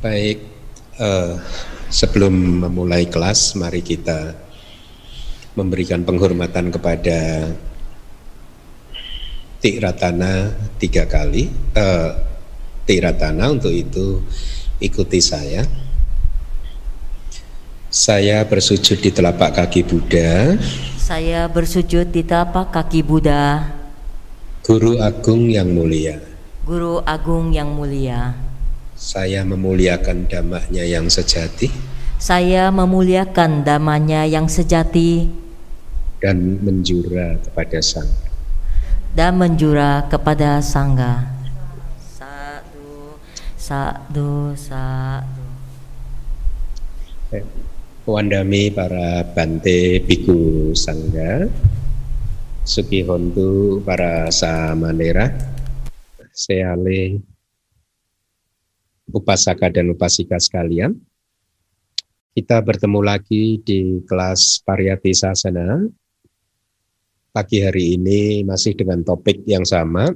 Baik, uh, sebelum memulai kelas, mari kita memberikan penghormatan kepada Tiratana tiga kali. Uh, Tiratana untuk itu ikuti saya. Saya bersujud di telapak kaki Buddha. Saya bersujud di telapak kaki Buddha. Guru Agung yang mulia. Guru Agung yang mulia. Saya memuliakan damanya yang sejati. Saya memuliakan damanya yang sejati. Dan menjura kepada sang. Dan menjura kepada sangga. Satu, satu, satu. Wandami para bante biku sangga. Sukihontu para samanera. Seale upasaka dan upasika sekalian. Kita bertemu lagi di kelas Pariyati Sasana. Pagi hari ini masih dengan topik yang sama,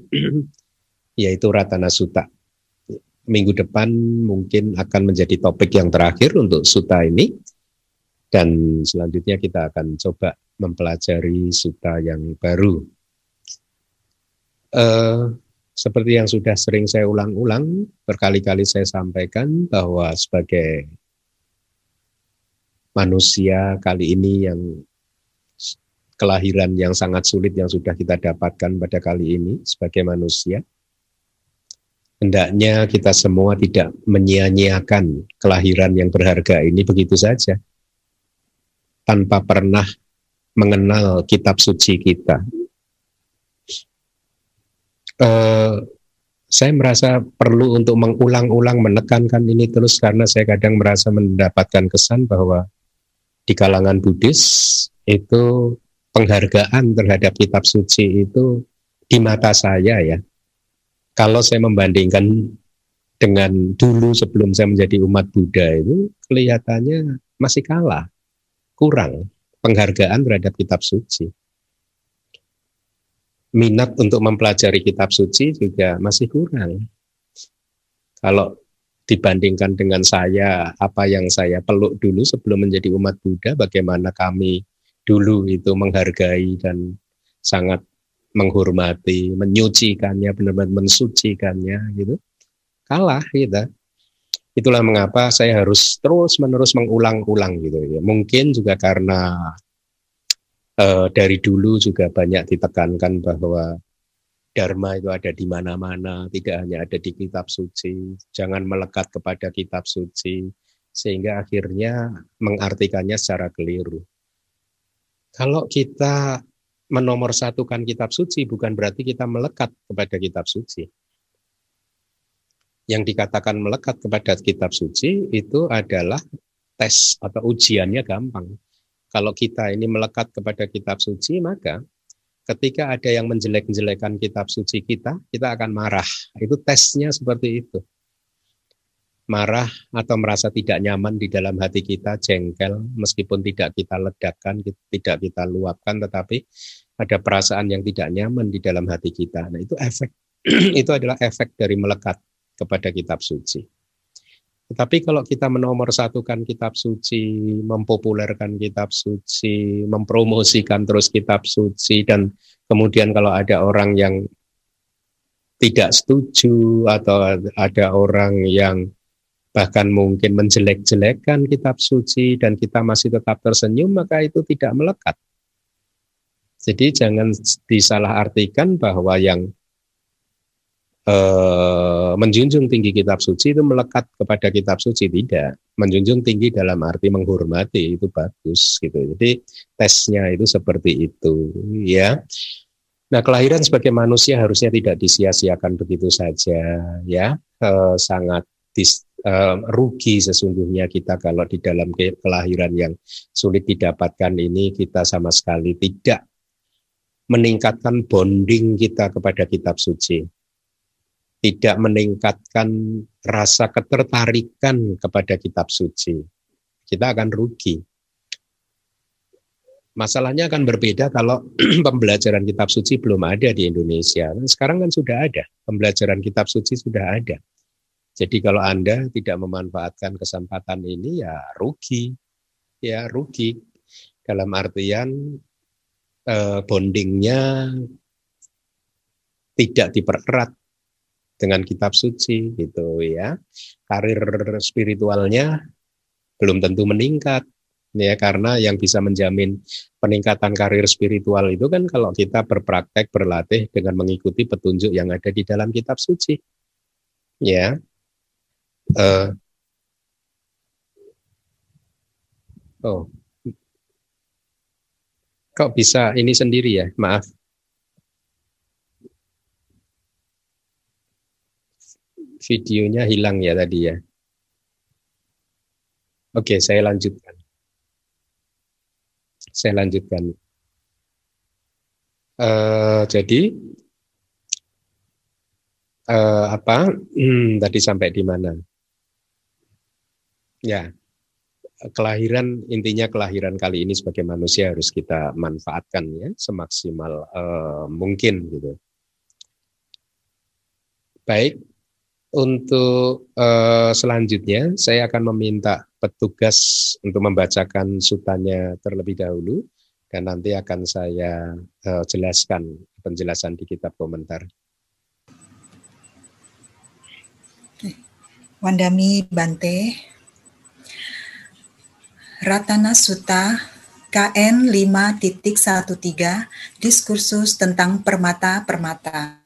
yaitu Ratana Sutta. Minggu depan mungkin akan menjadi topik yang terakhir untuk Sutta ini. Dan selanjutnya kita akan coba mempelajari Sutta yang baru. Uh, seperti yang sudah sering saya ulang-ulang, berkali-kali saya sampaikan bahwa sebagai manusia kali ini yang kelahiran yang sangat sulit yang sudah kita dapatkan pada kali ini sebagai manusia, hendaknya kita semua tidak menyia-nyiakan kelahiran yang berharga ini begitu saja, tanpa pernah mengenal kitab suci kita, eh, saya merasa perlu untuk mengulang-ulang menekankan ini terus karena saya kadang merasa mendapatkan kesan bahwa di kalangan Buddhis itu penghargaan terhadap kitab suci itu di mata saya ya. Kalau saya membandingkan dengan dulu sebelum saya menjadi umat Buddha itu kelihatannya masih kalah, kurang penghargaan terhadap kitab suci minat untuk mempelajari kitab suci juga masih kurang. Kalau dibandingkan dengan saya, apa yang saya peluk dulu sebelum menjadi umat Buddha, bagaimana kami dulu itu menghargai dan sangat menghormati, menyucikannya, benar-benar mensucikannya gitu. Kalah kita. Itulah mengapa saya harus terus-menerus mengulang-ulang gitu ya. Mungkin juga karena uh, dari dulu juga banyak ditekankan bahwa Dharma itu ada di mana-mana, tidak hanya ada di kitab suci. Jangan melekat kepada kitab suci, sehingga akhirnya mengartikannya secara keliru. Kalau kita menomorsatukan kitab suci, bukan berarti kita melekat kepada kitab suci. Yang dikatakan melekat kepada kitab suci itu adalah tes atau ujiannya gampang. Kalau kita ini melekat kepada kitab suci, maka ketika ada yang menjelek-jelekan kitab suci kita, kita akan marah. Itu tesnya seperti itu. Marah atau merasa tidak nyaman di dalam hati kita, jengkel, meskipun tidak kita ledakan, tidak kita luapkan, tetapi ada perasaan yang tidak nyaman di dalam hati kita. Nah itu efek, itu adalah efek dari melekat kepada kitab suci. Tetapi kalau kita menomorsatukan kitab suci, mempopulerkan kitab suci, mempromosikan terus kitab suci, dan kemudian kalau ada orang yang tidak setuju atau ada orang yang bahkan mungkin menjelek-jelekan kitab suci dan kita masih tetap tersenyum, maka itu tidak melekat. Jadi jangan disalahartikan bahwa yang eh, menjunjung tinggi kitab suci itu melekat kepada kitab suci tidak. Menjunjung tinggi dalam arti menghormati itu bagus gitu. Jadi tesnya itu seperti itu ya. Nah kelahiran sebagai manusia harusnya tidak disia-siakan begitu saja ya. Eh, sangat dis, eh, rugi sesungguhnya kita kalau di dalam kelahiran yang sulit didapatkan ini kita sama sekali tidak meningkatkan bonding kita kepada kitab suci tidak meningkatkan rasa ketertarikan kepada kitab suci, kita akan rugi. Masalahnya akan berbeda kalau pembelajaran kitab suci belum ada di Indonesia. Sekarang kan sudah ada, pembelajaran kitab suci sudah ada. Jadi kalau Anda tidak memanfaatkan kesempatan ini ya rugi. Ya rugi. Dalam artian eh, bondingnya tidak dipererat dengan kitab suci gitu ya. Karir spiritualnya belum tentu meningkat ya karena yang bisa menjamin peningkatan karir spiritual itu kan kalau kita berpraktek berlatih dengan mengikuti petunjuk yang ada di dalam kitab suci ya. Uh, oh. Kok bisa ini sendiri ya? Maaf videonya hilang ya tadi ya oke saya lanjutkan saya lanjutkan. Uh, jadi uh, apa? Hmm, tadi sampai di mana? Ya, kelahiran intinya kelahiran kali ini sebagai manusia harus kita manfaatkan ya semaksimal uh, mungkin gitu. Baik, untuk uh, selanjutnya saya akan meminta petugas untuk membacakan sutanya terlebih dahulu dan nanti akan saya uh, jelaskan penjelasan di kitab komentar. Wandami Bante. Ratana Sutta KN 5.13 Diskursus tentang permata-permata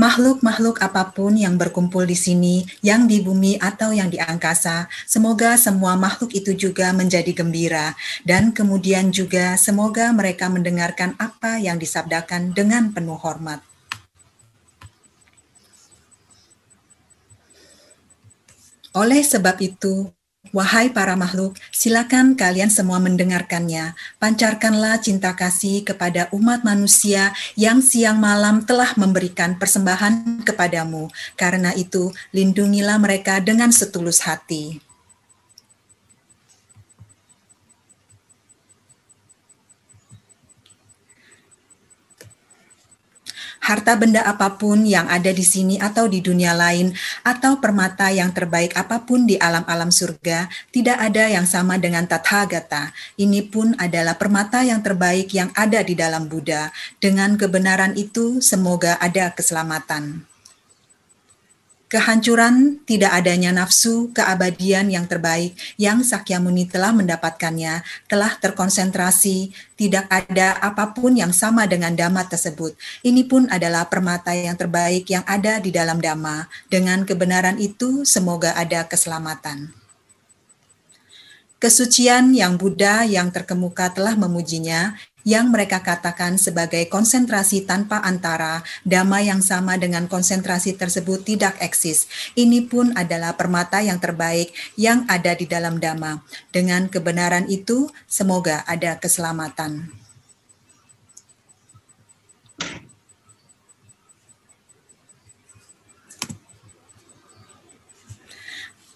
Makhluk-makhluk apa pun yang berkumpul di sini, yang di bumi atau yang di angkasa, semoga semua makhluk itu juga menjadi gembira, dan kemudian juga semoga mereka mendengarkan apa yang disabdakan dengan penuh hormat. Oleh sebab itu, Wahai para makhluk, silakan kalian semua mendengarkannya. Pancarkanlah cinta kasih kepada umat manusia yang siang malam telah memberikan persembahan kepadamu. Karena itu, lindungilah mereka dengan setulus hati. Harta benda apa pun yang ada di sini atau di dunia lain, atau permata yang terbaik apa pun di alam-alam surga, tidak ada yang sama dengan Tathagata. Ini pun adalah permata yang terbaik yang ada di dalam Buddha. Dengan kebenaran itu, semoga ada keselamatan. Kehancuran, tidak adanya nafsu, keabadian yang terbaik yang Sakyamuni telah mendapatkannya, telah terkonsentrasi, tidak ada apa pun yang sama dengan Dhamma tersebut. Ini pun adalah permata yang terbaik yang ada di dalam Dhamma. Dengan kebenaran itu, semoga ada keselamatan. Kesucian yang Buddha yang terkemuka telah memujinya, yang mereka katakan sebagai konsentrasi tanpa antara, damai yang sama dengan konsentrasi tersebut tidak eksis. Ini pun adalah permata yang terbaik yang ada di dalam dhamma. Dengan kebenaran itu, semoga ada keselamatan.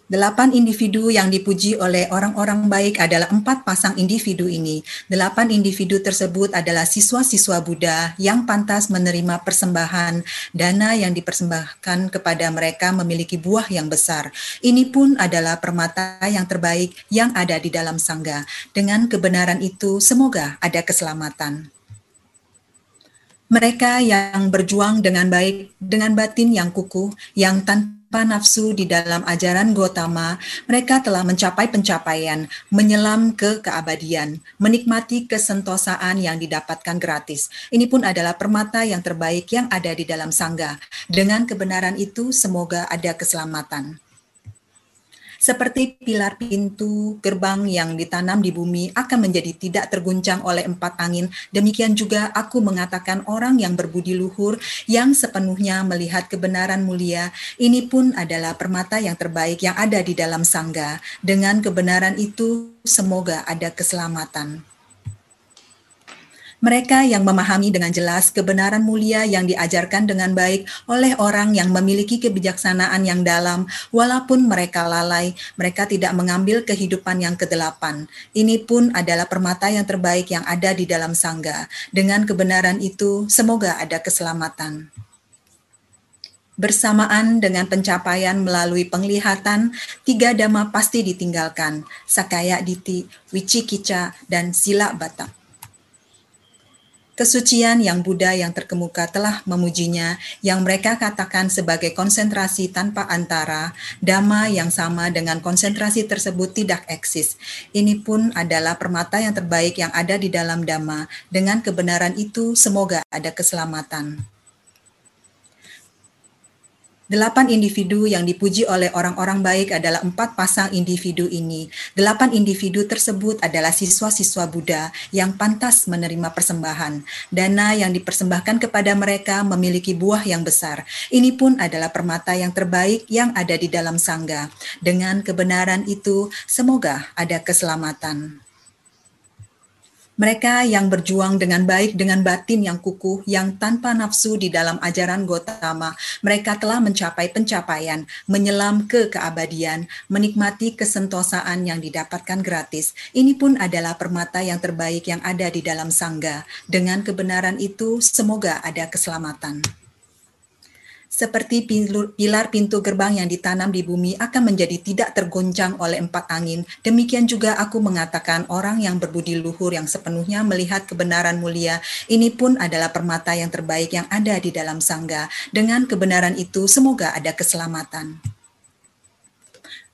Delapan individu yang dipuji oleh orang-orang baik adalah empat pasang individu ini. Delapan individu tersebut adalah siswa-siswa Buddha yang pantas menerima persembahan. Dana yang dipersembahkan kepada mereka memiliki buah yang besar. Ini pun adalah permata yang terbaik yang ada di dalam sangga. Dengan kebenaran itu, semoga ada keselamatan. Mereka yang berjuang dengan baik, dengan batin yang kukuh, yang tanpa tanpa nafsu di dalam ajaran Gotama, mereka telah mencapai pencapaian, menyelam ke keabadian, menikmati kesentosaan yang didapatkan gratis. Ini pun adalah permata yang terbaik yang ada di dalam sangga. Dengan kebenaran itu, semoga ada keselamatan seperti pilar pintu gerbang yang ditanam di bumi akan menjadi tidak terguncang oleh empat angin. Demikian juga aku mengatakan orang yang berbudi luhur yang sepenuhnya melihat kebenaran mulia. Ini pun adalah permata yang terbaik yang ada di dalam sangga. Dengan kebenaran itu semoga ada keselamatan. Mereka yang memahami dengan jelas kebenaran mulia yang diajarkan dengan baik oleh orang yang memiliki kebijaksanaan yang dalam, walaupun mereka lalai, mereka tidak mengambil kehidupan yang kedelapan. Ini pun adalah permata yang terbaik yang ada di dalam sangga. Dengan kebenaran itu, semoga ada keselamatan. Bersamaan dengan pencapaian melalui penglihatan, tiga dhamma pasti ditinggalkan, Sakaya Diti, Wicikica, dan Sila Batak. Kesucian yang Buddha yang terkemuka telah memujinya, yang mereka katakan sebagai konsentrasi tanpa antara, dhamma yang sama dengan konsentrasi tersebut tidak eksis. Ini pun adalah permata yang terbaik yang ada di dalam dhamma. Dengan kebenaran itu, semoga ada keselamatan. Delapan individu yang dipuji oleh orang-orang baik adalah empat pasang individu ini. Delapan individu tersebut adalah siswa-siswa Buddha yang pantas menerima persembahan. Dana yang dipersembahkan kepada mereka memiliki buah yang besar. Ini pun adalah permata yang terbaik yang ada di dalam sangga. Dengan kebenaran itu, semoga ada keselamatan. Mereka yang berjuang dengan baik dengan batin yang kukuh, yang tanpa nafsu di dalam ajaran Gotama, mereka telah mencapai pencapaian, menyelam ke keabadian, menikmati kesentosaan yang didapatkan gratis. Ini pun adalah permata yang terbaik yang ada di dalam sangga. Dengan kebenaran itu, semoga ada keselamatan seperti pilar pintu gerbang yang ditanam di bumi akan menjadi tidak tergoncang oleh empat angin. Demikian juga aku mengatakan orang yang berbudi luhur yang sepenuhnya melihat kebenaran mulia, ini pun adalah permata yang terbaik yang ada di dalam sangga. Dengan kebenaran itu semoga ada keselamatan.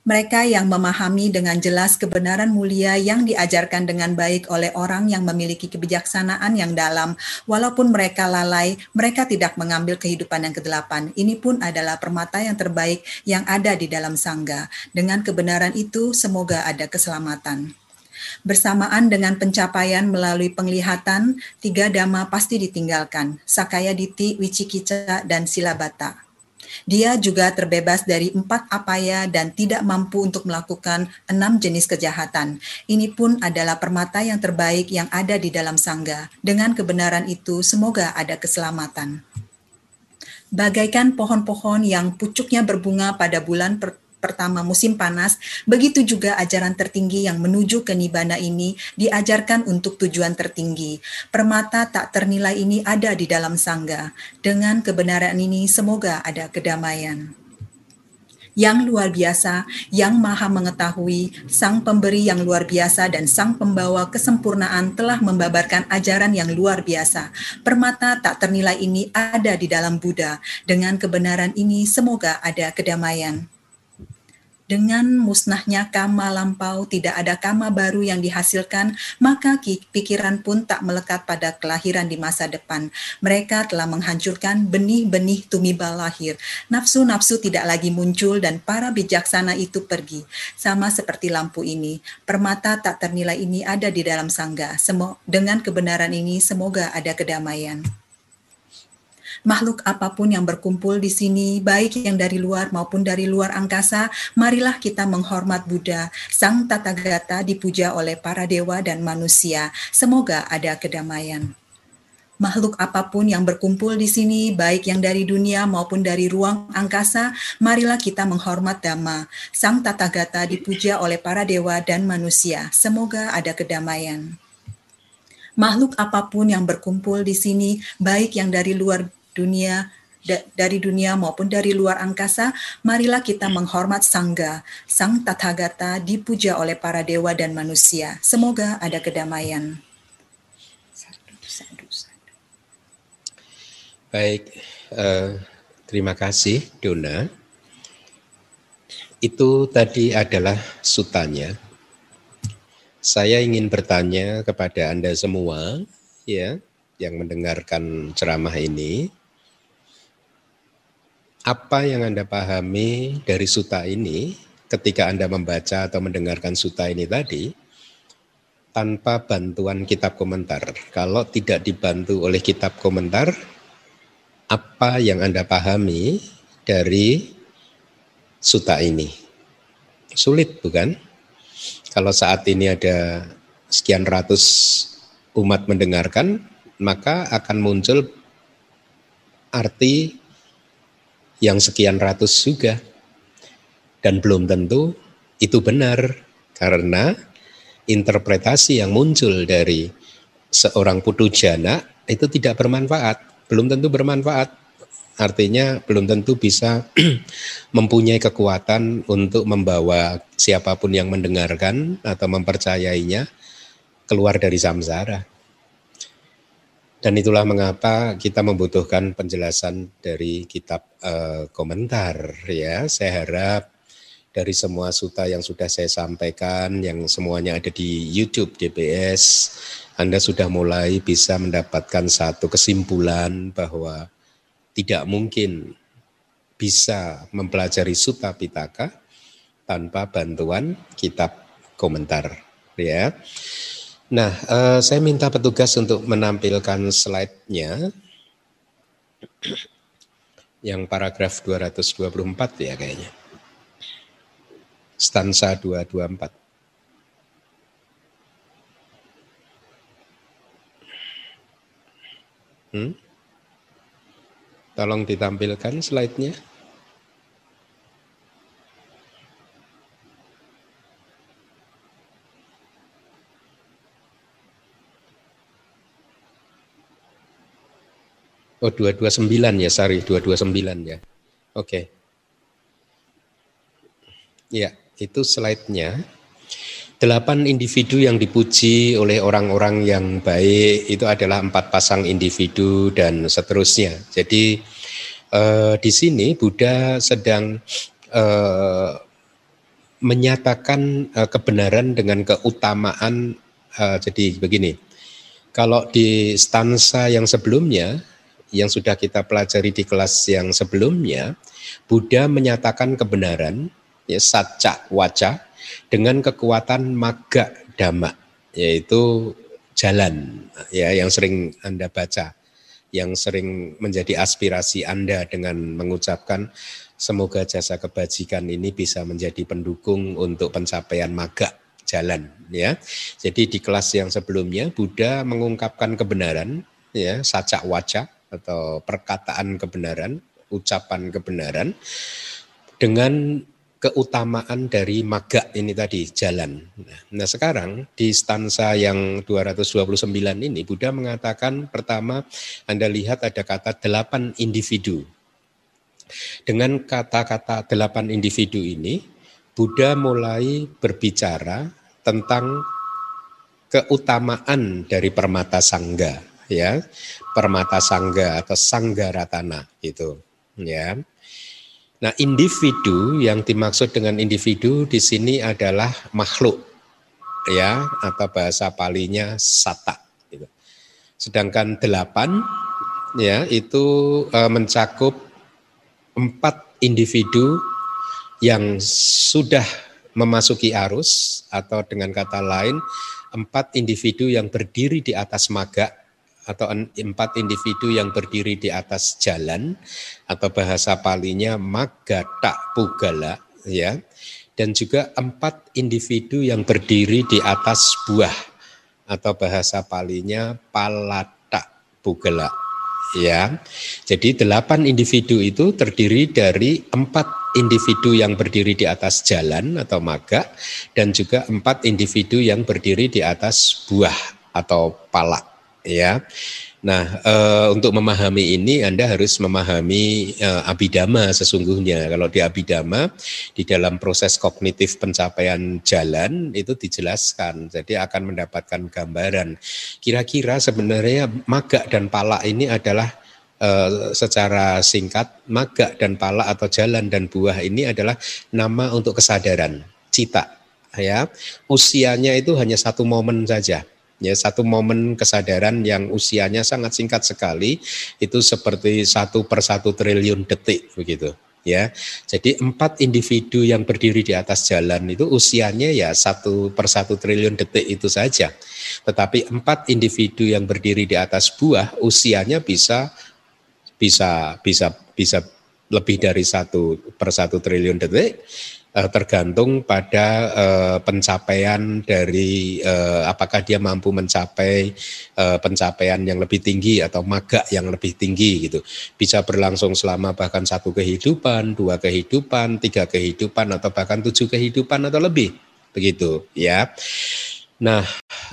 Mereka yang memahami dengan jelas kebenaran mulia yang diajarkan dengan baik oleh orang yang memiliki kebijaksanaan yang dalam, walaupun mereka lalai, mereka tidak mengambil kehidupan yang kedelapan. Ini pun adalah permata yang terbaik yang ada di dalam sangga. Dengan kebenaran itu, semoga ada keselamatan. Bersamaan dengan pencapaian melalui penglihatan, tiga dhamma pasti ditinggalkan, Sakaya Diti, Wicikica, dan Silabata. Dia juga terbebas dari empat apaya dan tidak mampu untuk melakukan enam jenis kejahatan. Ini pun adalah permata yang terbaik yang ada di dalam sangga. Dengan kebenaran itu, semoga ada keselamatan. Bagaikan pohon-pohon yang pucuknya berbunga pada bulan per pertama musim panas, begitu juga ajaran tertinggi yang menuju ke nibana ini diajarkan untuk tujuan tertinggi. Permata tak ternilai ini ada di dalam sangga. Dengan kebenaran ini semoga ada kedamaian yang luar biasa, yang maha mengetahui, sang pemberi yang luar biasa dan sang pembawa kesempurnaan telah membabarkan ajaran yang luar biasa. Permata tak ternilai ini ada di dalam Buddha. Dengan kebenaran ini semoga ada kedamaian. Dengan musnahnya kama lampau, tidak ada kama baru yang dihasilkan, maka pikiran pun tak melekat pada kelahiran di masa depan. Mereka telah menghancurkan benih-benih tumibal lahir. Nafsu-nafsu tidak lagi muncul dan para bijaksana itu pergi. Sama seperti lampu ini, permata tak ternilai ini ada di dalam sangga. Dengan kebenaran ini, semoga ada kedamaian makhluk apa pun yang berkumpul di sini, baik yang dari luar maupun dari luar angkasa, marilah kita menghormat Buddha, Sang Tathagata dipuja oleh para dewa dan manusia. Semoga ada kedamaian makhluk apa pun yang berkumpul di sini, baik yang dari dunia maupun dari ruang angkasa, marilah kita menghormat Dhamma. Sang Tathagata dipuja oleh para dewa dan manusia. Semoga ada kedamaian. Makhluk apa pun yang berkumpul di sini, baik yang dari luar dunia dari dunia maupun dari luar angkasa, marilah kita menghormat Sangga, Sang Tathagata dipuja oleh para dewa dan manusia. Semoga ada kedamaian. Baik, uh, terima kasih Dona. Itu tadi adalah sutanya. Saya ingin bertanya kepada Anda semua, ya, yang mendengarkan ceramah ini apa yang Anda pahami dari suta ini ketika Anda membaca atau mendengarkan suta ini tadi tanpa bantuan kitab komentar. Kalau tidak dibantu oleh kitab komentar, apa yang Anda pahami dari suta ini? Sulit bukan? Kalau saat ini ada sekian ratus umat mendengarkan, maka akan muncul arti yang sekian ratus juga. Dan belum tentu itu benar karena interpretasi yang muncul dari seorang putu jana itu tidak bermanfaat, belum tentu bermanfaat. Artinya belum tentu bisa mempunyai kekuatan untuk membawa siapa pun yang mendengarkan atau mempercayainya keluar dari samsara. Dan itulah mengapa kita membutuhkan penjelasan dari kitab uh, komentar ya. Saya harap dari semua suta yang sudah saya sampaikan yang semuanya ada di YouTube DBS Anda sudah mulai bisa mendapatkan satu kesimpulan bahwa tidak mungkin bisa mempelajari suta pitaka tanpa bantuan kitab komentar ya. Nah, uh, saya minta petugas untuk menampilkan slide-nya. Yang paragraf 224 ya kayaknya. Stansa 224. Hmm? Tolong ditampilkan slide-nya. Oh, 229 ya, sorry, 229 ya. Oke. Okay. Ya, itu slide-nya. Delapan individu yang dipuji oleh orang-orang yang baik itu adalah empat pasang individu dan seterusnya. Jadi eh, di sini Buddha sedang eh, menyatakan eh, kebenaran dengan keutamaan. Eh, jadi begini, kalau di stansa yang sebelumnya yang sudah kita pelajari di kelas yang sebelumnya, Buddha menyatakan kebenaran, ya, saca waca, dengan kekuatan maga dhamma, yaitu jalan, ya yang sering Anda baca, yang sering menjadi aspirasi Anda dengan mengucapkan semoga jasa kebajikan ini bisa menjadi pendukung untuk pencapaian maga jalan ya. Jadi di kelas yang sebelumnya Buddha mengungkapkan kebenaran ya saca waca atau perkataan kebenaran, ucapan kebenaran dengan keutamaan dari maga ini tadi jalan. Nah, sekarang di stansa yang 229 ini Buddha mengatakan pertama Anda lihat ada kata delapan individu. Dengan kata-kata delapan individu ini Buddha mulai berbicara tentang keutamaan dari permata sangga ya permata sangga atau sangga ratana itu ya. Nah, individu yang dimaksud dengan individu di sini adalah makhluk ya atau bahasa palinya sata gitu. Sedangkan delapan ya itu e, mencakup empat individu yang sudah memasuki arus atau dengan kata lain empat individu yang berdiri di atas maga atau empat individu yang berdiri di atas jalan atau bahasa palinya magata pugala ya. Dan juga empat individu yang berdiri di atas buah atau bahasa palinya palata pugala ya. Jadi delapan individu itu terdiri dari empat individu yang berdiri di atas jalan atau maga dan juga empat individu yang berdiri di atas buah atau palak ya. Nah, e, untuk memahami ini Anda harus memahami e, abidama sesungguhnya. Kalau di abidama di dalam proses kognitif pencapaian jalan itu dijelaskan. Jadi akan mendapatkan gambaran. Kira-kira sebenarnya maga dan pala ini adalah e, secara singkat maga dan pala atau jalan dan buah ini adalah nama untuk kesadaran, cita ya. Usianya itu hanya satu momen saja ya satu momen kesadaran yang usianya sangat singkat sekali itu seperti satu per satu triliun detik begitu ya. Jadi empat individu yang berdiri di atas jalan itu usianya ya satu per satu triliun detik itu saja. Tetapi empat individu yang berdiri di atas buah usianya bisa bisa bisa bisa lebih dari satu per satu triliun detik uh, tergantung pada uh, pencapaian dari uh, apakah dia mampu mencapai uh, pencapaian yang lebih tinggi atau maga yang lebih tinggi gitu. Bisa berlangsung selama bahkan satu kehidupan, dua kehidupan, tiga kehidupan atau bahkan tujuh kehidupan atau lebih begitu ya. Nah,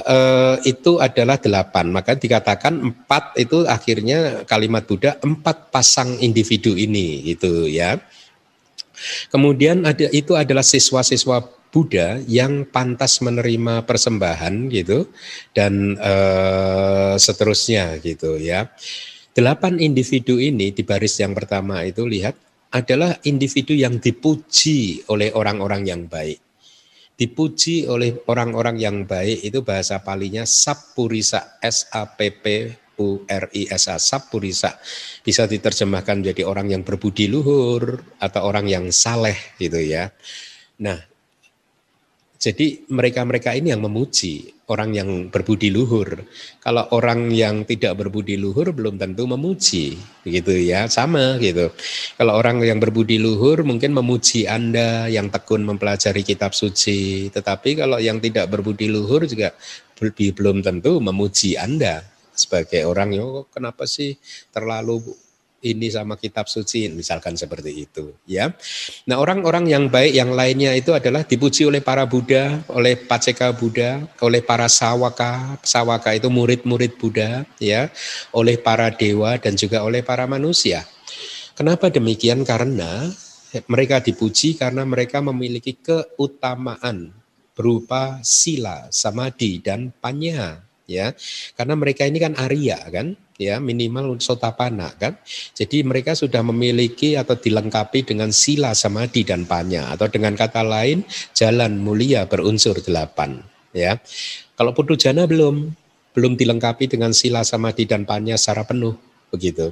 eh, itu adalah delapan. Maka dikatakan empat itu akhirnya kalimat Buddha empat pasang individu ini, gitu ya. Kemudian ada itu adalah siswa-siswa Buddha yang pantas menerima persembahan gitu dan eh, seterusnya gitu ya. Delapan individu ini di baris yang pertama itu lihat adalah individu yang dipuji oleh orang-orang yang baik. Dipuji oleh orang-orang yang baik itu bahasa palinya sapurisa S A P P U R I S A Sapurisa bisa diterjemahkan menjadi orang yang berbudi luhur atau orang yang saleh gitu ya. Nah, jadi mereka-mereka ini yang memuji orang yang berbudi luhur. Kalau orang yang tidak berbudi luhur belum tentu memuji, gitu ya, sama gitu. Kalau orang yang berbudi luhur mungkin memuji Anda yang tekun mempelajari kitab suci, tetapi kalau yang tidak berbudi luhur juga belum tentu memuji Anda sebagai orang yo kenapa sih terlalu ini sama kitab suci misalkan seperti itu ya. Nah, orang-orang yang baik yang lainnya itu adalah dipuji oleh para Buddha, oleh Paceka Buddha, oleh para sawaka, sawaka itu murid-murid Buddha ya, oleh para dewa dan juga oleh para manusia. Kenapa demikian? Karena mereka dipuji karena mereka memiliki keutamaan berupa sila, samadhi dan panya ya. Karena mereka ini kan Arya kan ya minimal sotapana kan. Jadi mereka sudah memiliki atau dilengkapi dengan sila samadhi dan panya. Atau dengan kata lain jalan mulia berunsur delapan ya. Kalau putu jana belum belum dilengkapi dengan sila samadhi dan panya secara penuh begitu.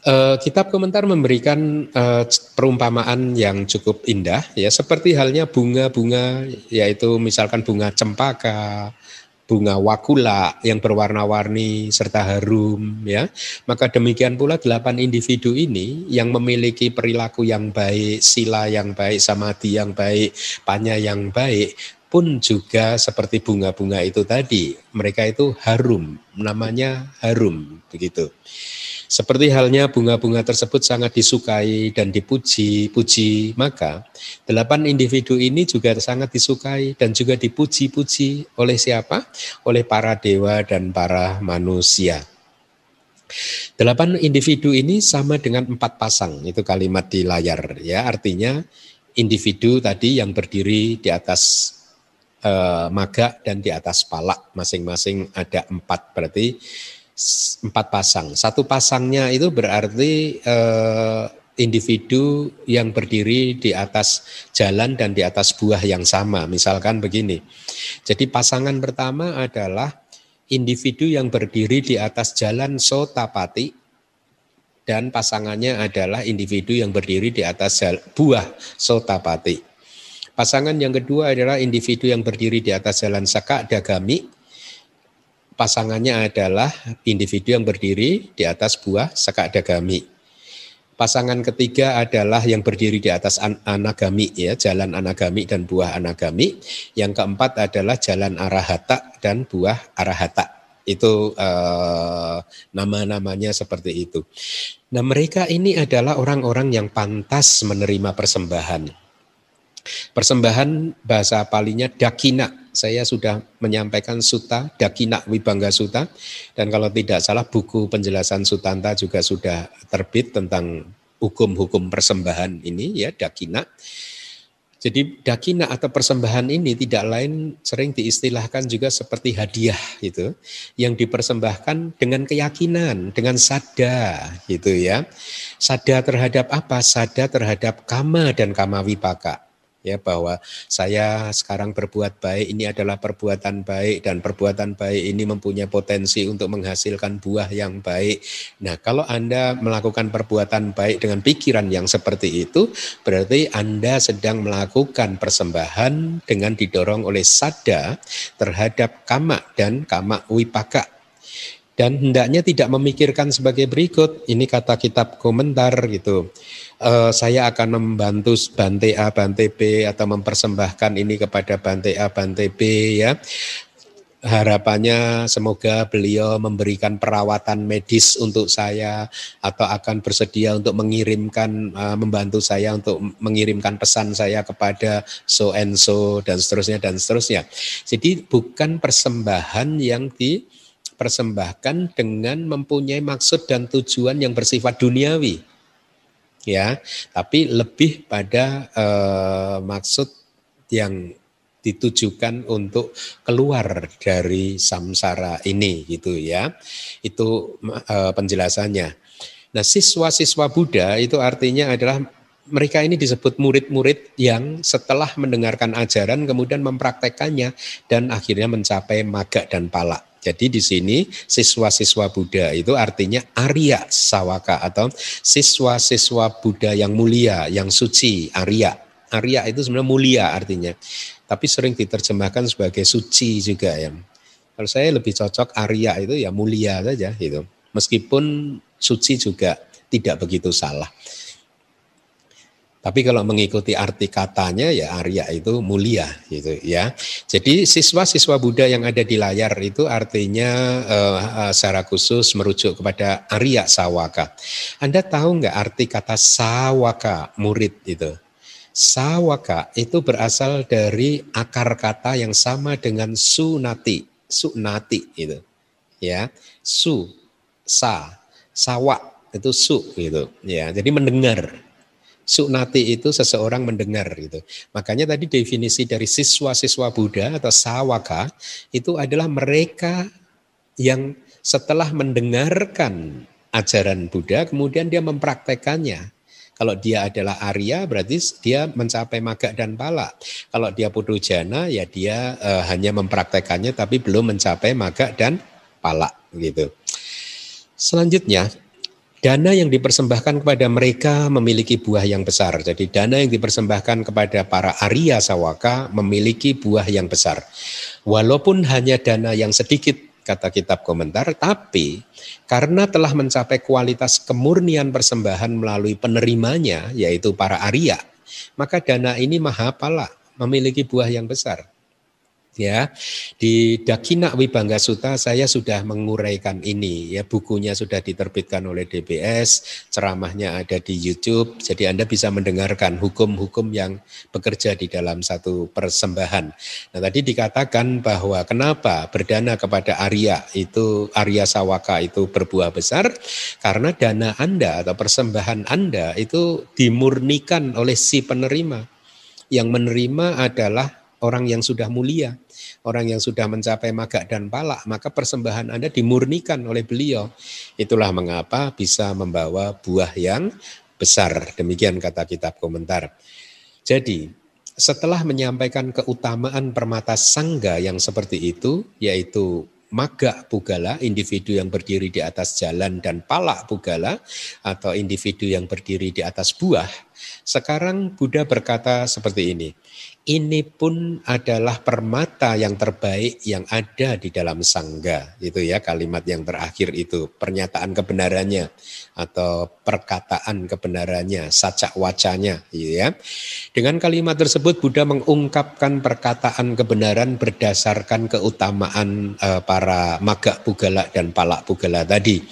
Uh, kitab komentar memberikan uh, perumpamaan yang cukup indah ya. Seperti halnya bunga-bunga yaitu misalkan bunga cempaka, bunga wakula yang berwarna-warni serta harum ya. Maka demikian pula delapan individu ini yang memiliki perilaku yang baik, sila yang baik, samadhi yang baik, panya yang baik pun juga seperti bunga-bunga itu tadi. Mereka itu harum, namanya harum begitu. Seperti halnya bunga-bunga tersebut sangat disukai dan dipuji-puji, maka delapan individu ini juga sangat disukai dan juga dipuji-puji oleh siapa? Oleh para dewa dan para manusia. Delapan individu ini sama dengan empat pasang, itu kalimat di layar ya, artinya individu tadi yang berdiri di atas eh, maga dan di atas palak masing-masing ada empat berarti empat pasang. Satu pasangnya itu berarti eh, individu yang berdiri di atas jalan dan di atas buah yang sama. Misalkan begini. Jadi pasangan pertama adalah individu yang berdiri di atas jalan Sotapati dan pasangannya adalah individu yang berdiri di atas buah Sotapati. Pasangan yang kedua adalah individu yang berdiri di atas jalan Saka Dagami pasangannya adalah individu yang berdiri di atas buah sekak dagami. Pasangan ketiga adalah yang berdiri di atas an anagami ya, jalan anagami dan buah anagami. Yang keempat adalah jalan arahata dan buah arahata. Itu eh, nama-namanya seperti itu. Nah, mereka ini adalah orang-orang yang pantas menerima persembahan. Persembahan bahasa palinya dakina. Saya sudah menyampaikan suta, dakina wibangga suta. Dan kalau tidak salah buku penjelasan sutanta juga sudah terbit tentang hukum-hukum persembahan ini ya dakina. Jadi dakina atau persembahan ini tidak lain sering diistilahkan juga seperti hadiah gitu, yang dipersembahkan dengan keyakinan, dengan sada gitu ya. Sada terhadap apa? Sada terhadap kama dan kama wipaka ya bahwa saya sekarang berbuat baik ini adalah perbuatan baik dan perbuatan baik ini mempunyai potensi untuk menghasilkan buah yang baik. Nah, kalau Anda melakukan perbuatan baik dengan pikiran yang seperti itu, berarti Anda sedang melakukan persembahan dengan didorong oleh sada terhadap kama dan kama wipaka dan hendaknya tidak memikirkan sebagai berikut. Ini kata kitab komentar gitu. Uh, saya akan membantu Bante A, Bante B atau mempersembahkan ini kepada Bante A, Bante B ya harapannya semoga beliau memberikan perawatan medis untuk saya atau akan bersedia untuk mengirimkan uh, membantu saya untuk mengirimkan pesan saya kepada so and so dan seterusnya dan seterusnya. Jadi bukan persembahan yang dipersembahkan dengan mempunyai maksud dan tujuan yang bersifat duniawi. Ya, tapi lebih pada uh, maksud yang ditujukan untuk keluar dari samsara ini gitu ya. Itu uh, penjelasannya. Nah, siswa-siswa Buddha itu artinya adalah mereka ini disebut murid-murid yang setelah mendengarkan ajaran kemudian mempraktekannya dan akhirnya mencapai maga dan pala. Jadi di sini siswa-siswa Buddha itu artinya Arya Sawaka atau siswa-siswa Buddha yang mulia, yang suci, Arya. Arya itu sebenarnya mulia artinya tapi sering diterjemahkan sebagai suci juga ya. Kalau saya lebih cocok Arya itu ya mulia saja gitu. Meskipun suci juga tidak begitu salah. Tapi kalau mengikuti arti katanya ya Arya itu mulia gitu ya. Jadi siswa-siswa Buddha yang ada di layar itu artinya uh, secara khusus merujuk kepada Arya Sawaka. Anda tahu nggak arti kata Sawaka murid itu? Sawaka itu berasal dari akar kata yang sama dengan sunati, sunati itu. Ya, su, sa, sawa itu su gitu. Ya, jadi mendengar. Sunati itu seseorang mendengar gitu. Makanya tadi definisi dari siswa-siswa Buddha atau sawaka itu adalah mereka yang setelah mendengarkan ajaran Buddha kemudian dia mempraktekannya kalau dia adalah Arya berarti dia mencapai maga dan pala. Kalau dia putu jana ya dia uh, hanya mempraktekannya tapi belum mencapai maga dan pala gitu. Selanjutnya Dana yang dipersembahkan kepada mereka memiliki buah yang besar. Jadi dana yang dipersembahkan kepada para Arya Sawaka memiliki buah yang besar. Walaupun hanya dana yang sedikit kata kitab komentar, tapi karena telah mencapai kualitas kemurnian persembahan melalui penerimanya, yaitu para Arya, maka dana ini maha pala, memiliki buah yang besar ya di Dakina Wibangga Suta saya sudah menguraikan ini ya bukunya sudah diterbitkan oleh DBS ceramahnya ada di YouTube jadi Anda bisa mendengarkan hukum-hukum yang bekerja di dalam satu persembahan. Nah tadi dikatakan bahwa kenapa berdana kepada Arya itu Arya Sawaka itu berbuah besar? Karena dana Anda atau persembahan Anda itu dimurnikan oleh si penerima. Yang menerima adalah orang yang sudah mulia, orang yang sudah mencapai maga dan palak, maka persembahan Anda dimurnikan oleh beliau. Itulah mengapa bisa membawa buah yang besar. Demikian kata kitab komentar. Jadi, setelah menyampaikan keutamaan permata sangga yang seperti itu, yaitu maga pugala, individu yang berdiri di atas jalan dan palak pugala atau individu yang berdiri di atas buah. Sekarang Buddha berkata seperti ini, ini pun adalah permata yang terbaik yang ada di dalam sangga. Itu ya kalimat yang terakhir itu, pernyataan kebenarannya atau perkataan kebenarannya, sacak wacanya gitu ya. Dengan kalimat tersebut Buddha mengungkapkan perkataan kebenaran berdasarkan keutamaan uh, para maga pugala dan palak pugala tadi.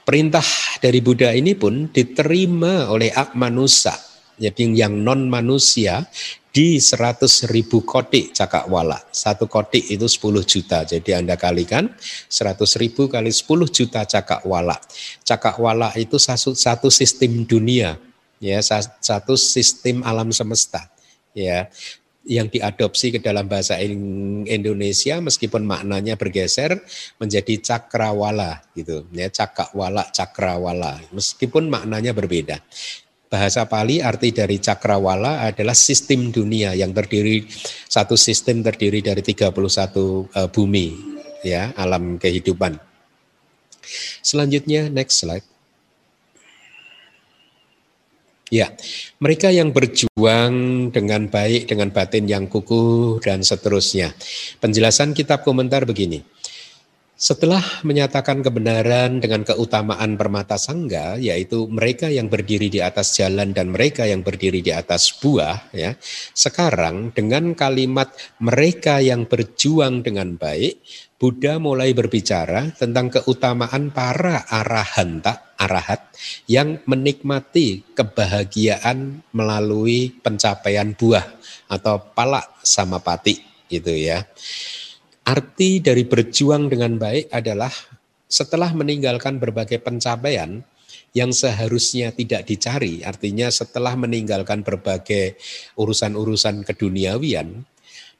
Perintah dari Buddha ini pun diterima oleh manusia jadi yang non manusia di 100 ribu kotik cakakwala. Satu kotik itu 10 juta. Jadi Anda kalikan 100 ribu kali 10 juta cakakwala. Cakakwala itu satu, satu sistem dunia, ya satu sistem alam semesta. Ya, yang diadopsi ke dalam bahasa Indonesia meskipun maknanya bergeser menjadi cakrawala gitu ya cakakwala cakrawala meskipun maknanya berbeda Bahasa Pali arti dari cakrawala adalah sistem dunia yang terdiri satu sistem terdiri dari 31 uh, eh, bumi ya, alam kehidupan. Selanjutnya next slide. Ya, mereka yang berjuang dengan baik, dengan batin yang kukuh dan seterusnya. Penjelasan kitab komentar begini. Setelah menyatakan kebenaran dengan keutamaan permata sangga, yaitu mereka yang berdiri di atas jalan dan mereka yang berdiri di atas buah, ya. Sekarang dengan kalimat mereka yang berjuang dengan baik, Buddha mulai berbicara tentang keutamaan para arahanta, arahat yang menikmati kebahagiaan melalui pencapaian buah atau palak samapati gitu ya. Arti dari berjuang dengan baik adalah setelah meninggalkan berbagai pencapaian yang seharusnya tidak dicari, artinya setelah meninggalkan berbagai urusan-urusan keduniawian,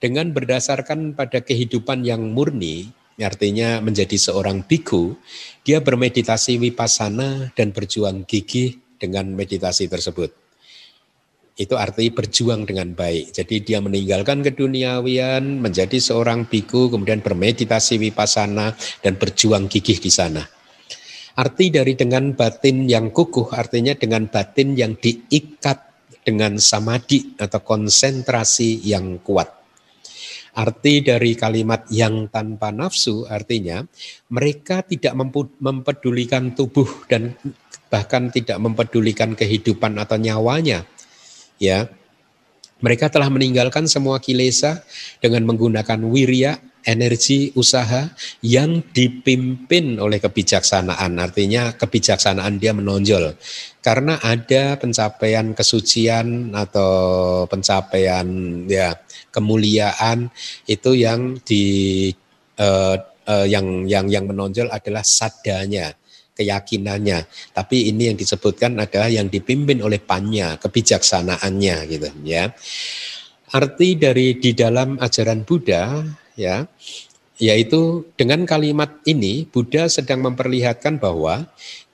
dengan berdasarkan pada kehidupan yang murni, artinya menjadi seorang biku, dia bermeditasi wipasana dan berjuang gigih dengan meditasi tersebut. Itu arti berjuang dengan baik. Jadi dia meninggalkan keduniawian, menjadi seorang biku, kemudian bermeditasi wipasana dan berjuang gigih di sana. Arti dari dengan batin yang kukuh artinya dengan batin yang diikat dengan samadhi atau konsentrasi yang kuat. Arti dari kalimat yang tanpa nafsu artinya mereka tidak mempedulikan tubuh dan bahkan tidak mempedulikan kehidupan atau nyawanya. Ya. Mereka telah meninggalkan semua kilesa dengan menggunakan wirya, energi, usaha yang dipimpin oleh kebijaksanaan. Artinya kebijaksanaan dia menonjol. Karena ada pencapaian kesucian atau pencapaian ya kemuliaan itu yang di uh, uh, yang yang yang menonjol adalah sadanya keyakinannya. Tapi ini yang disebutkan adalah yang dipimpin oleh panya, kebijaksanaannya gitu ya. Arti dari di dalam ajaran Buddha ya yaitu dengan kalimat ini Buddha sedang memperlihatkan bahwa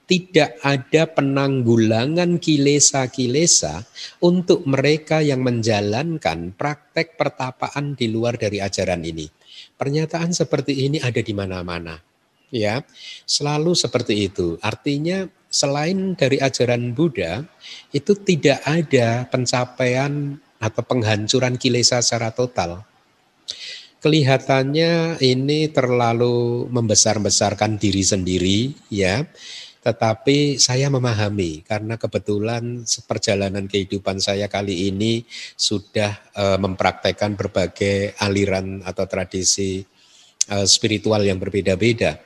tidak ada penanggulangan kilesa-kilesa untuk mereka yang menjalankan praktek pertapaan di luar dari ajaran ini. Pernyataan seperti ini ada di mana-mana. Ya, selalu seperti itu. Artinya selain dari ajaran Buddha itu tidak ada pencapaian atau penghancuran kilesa secara total. Kelihatannya ini terlalu membesar-besarkan diri sendiri ya tetapi saya memahami karena kebetulan perjalanan kehidupan saya kali ini sudah uh, mempraktekkan berbagai aliran atau tradisi uh, spiritual yang berbeda-beda.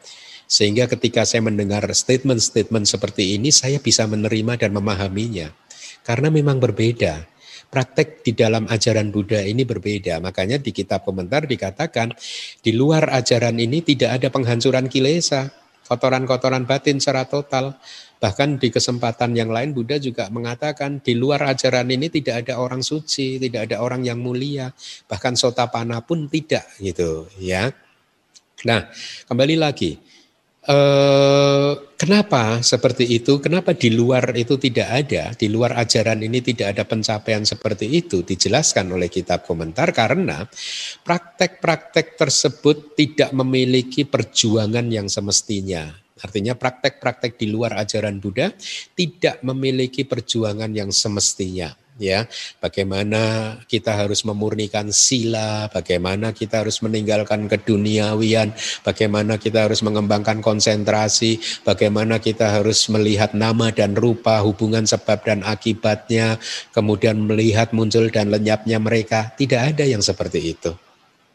Sehingga ketika saya mendengar statement-statement seperti ini saya bisa menerima dan memahaminya. Karena memang berbeda. Praktek di dalam ajaran Buddha ini berbeda. Makanya di kitab komentar dikatakan di luar ajaran ini tidak ada penghancuran kilesa kotoran-kotoran batin secara total. Bahkan di kesempatan yang lain Buddha juga mengatakan di luar ajaran ini tidak ada orang suci, tidak ada orang yang mulia, bahkan sotapana pun tidak gitu ya. Nah, kembali lagi Eh, kenapa seperti itu? Kenapa di luar itu tidak ada? Di luar ajaran ini tidak ada pencapaian seperti itu? Dijelaskan oleh kitab komentar karena praktek-praktek tersebut tidak memiliki perjuangan yang semestinya. Artinya praktek-praktek di luar ajaran Buddha tidak memiliki perjuangan yang semestinya ya. Bagaimana kita harus memurnikan sila bagaimana kita harus meninggalkan keduniawian bagaimana kita harus mengembangkan konsentrasi bagaimana kita harus melihat nama dan rupa hubungan sebab dan akibatnya kemudian melihat muncul dan lenyapnya mereka. Tidak ada yang seperti itu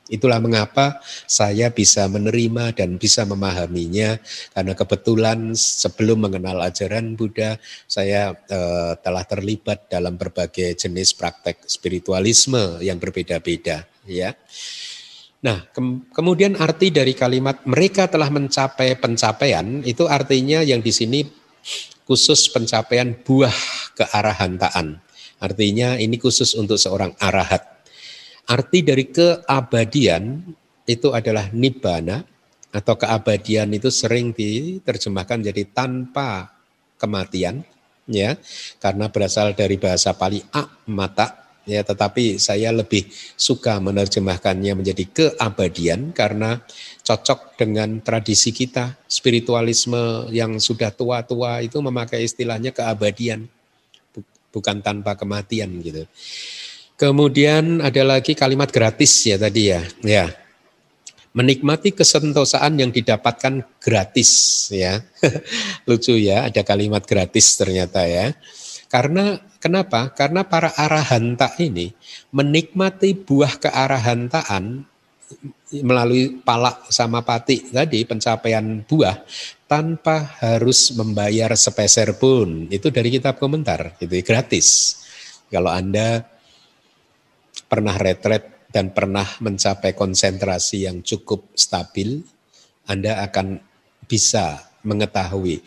Itulah mengapa saya bisa menerima dan bisa memahaminya karena kebetulan sebelum mengenal ajaran Buddha saya eh, telah terlibat dalam berbagai jenis praktek spiritualisme yang berbeda-beda ya. Nah, ke kemudian arti dari kalimat mereka telah mencapai pencapaian itu artinya yang di sini khusus pencapaian buah kearahantaan. Artinya ini khusus untuk seorang arahat Arti dari keabadian itu adalah nibbana atau keabadian itu sering diterjemahkan jadi tanpa kematian ya karena berasal dari bahasa Pali mata ya tetapi saya lebih suka menerjemahkannya menjadi keabadian karena cocok dengan tradisi kita spiritualisme yang sudah tua-tua itu memakai istilahnya keabadian bukan tanpa kematian gitu. Kemudian ada lagi kalimat gratis ya tadi ya. Ya. menikmati kesentosaan yang didapatkan gratis ya. Lucu ya, ada kalimat gratis ternyata ya. Karena kenapa? Karena para arahanta ini menikmati buah kearahantaan melalui palak sama pati tadi pencapaian buah tanpa harus membayar sepeser pun. Itu dari kitab komentar, itu gratis. Kalau Anda pernah retret dan pernah mencapai konsentrasi yang cukup stabil, Anda akan bisa mengetahui.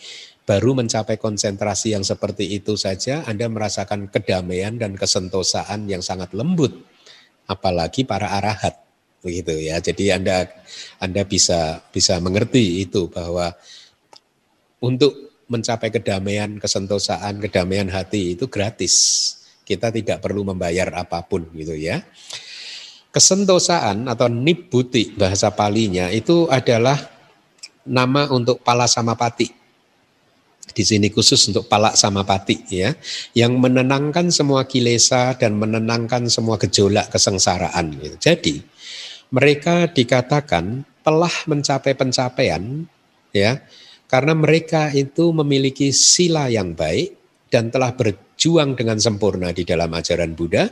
Baru mencapai konsentrasi yang seperti itu saja Anda merasakan kedamaian dan kesentosaan yang sangat lembut apalagi para arahat begitu ya. Jadi Anda Anda bisa bisa mengerti itu bahwa untuk mencapai kedamaian kesentosaan kedamaian hati itu gratis kita tidak perlu membayar apa pun gitu ya Kesentosaan atau nibuti bahasa palinya itu adalah nama untuk pala samapati. Di sini khusus untuk palak samapati ya, yang menenangkan semua kilesa dan menenangkan semua gejolak kesengsaraan. Gitu. Jadi mereka dikatakan telah mencapai pencapaian ya, karena mereka itu memiliki sila yang baik dan telah berjuang dengan sempurna di dalam ajaran Buddha.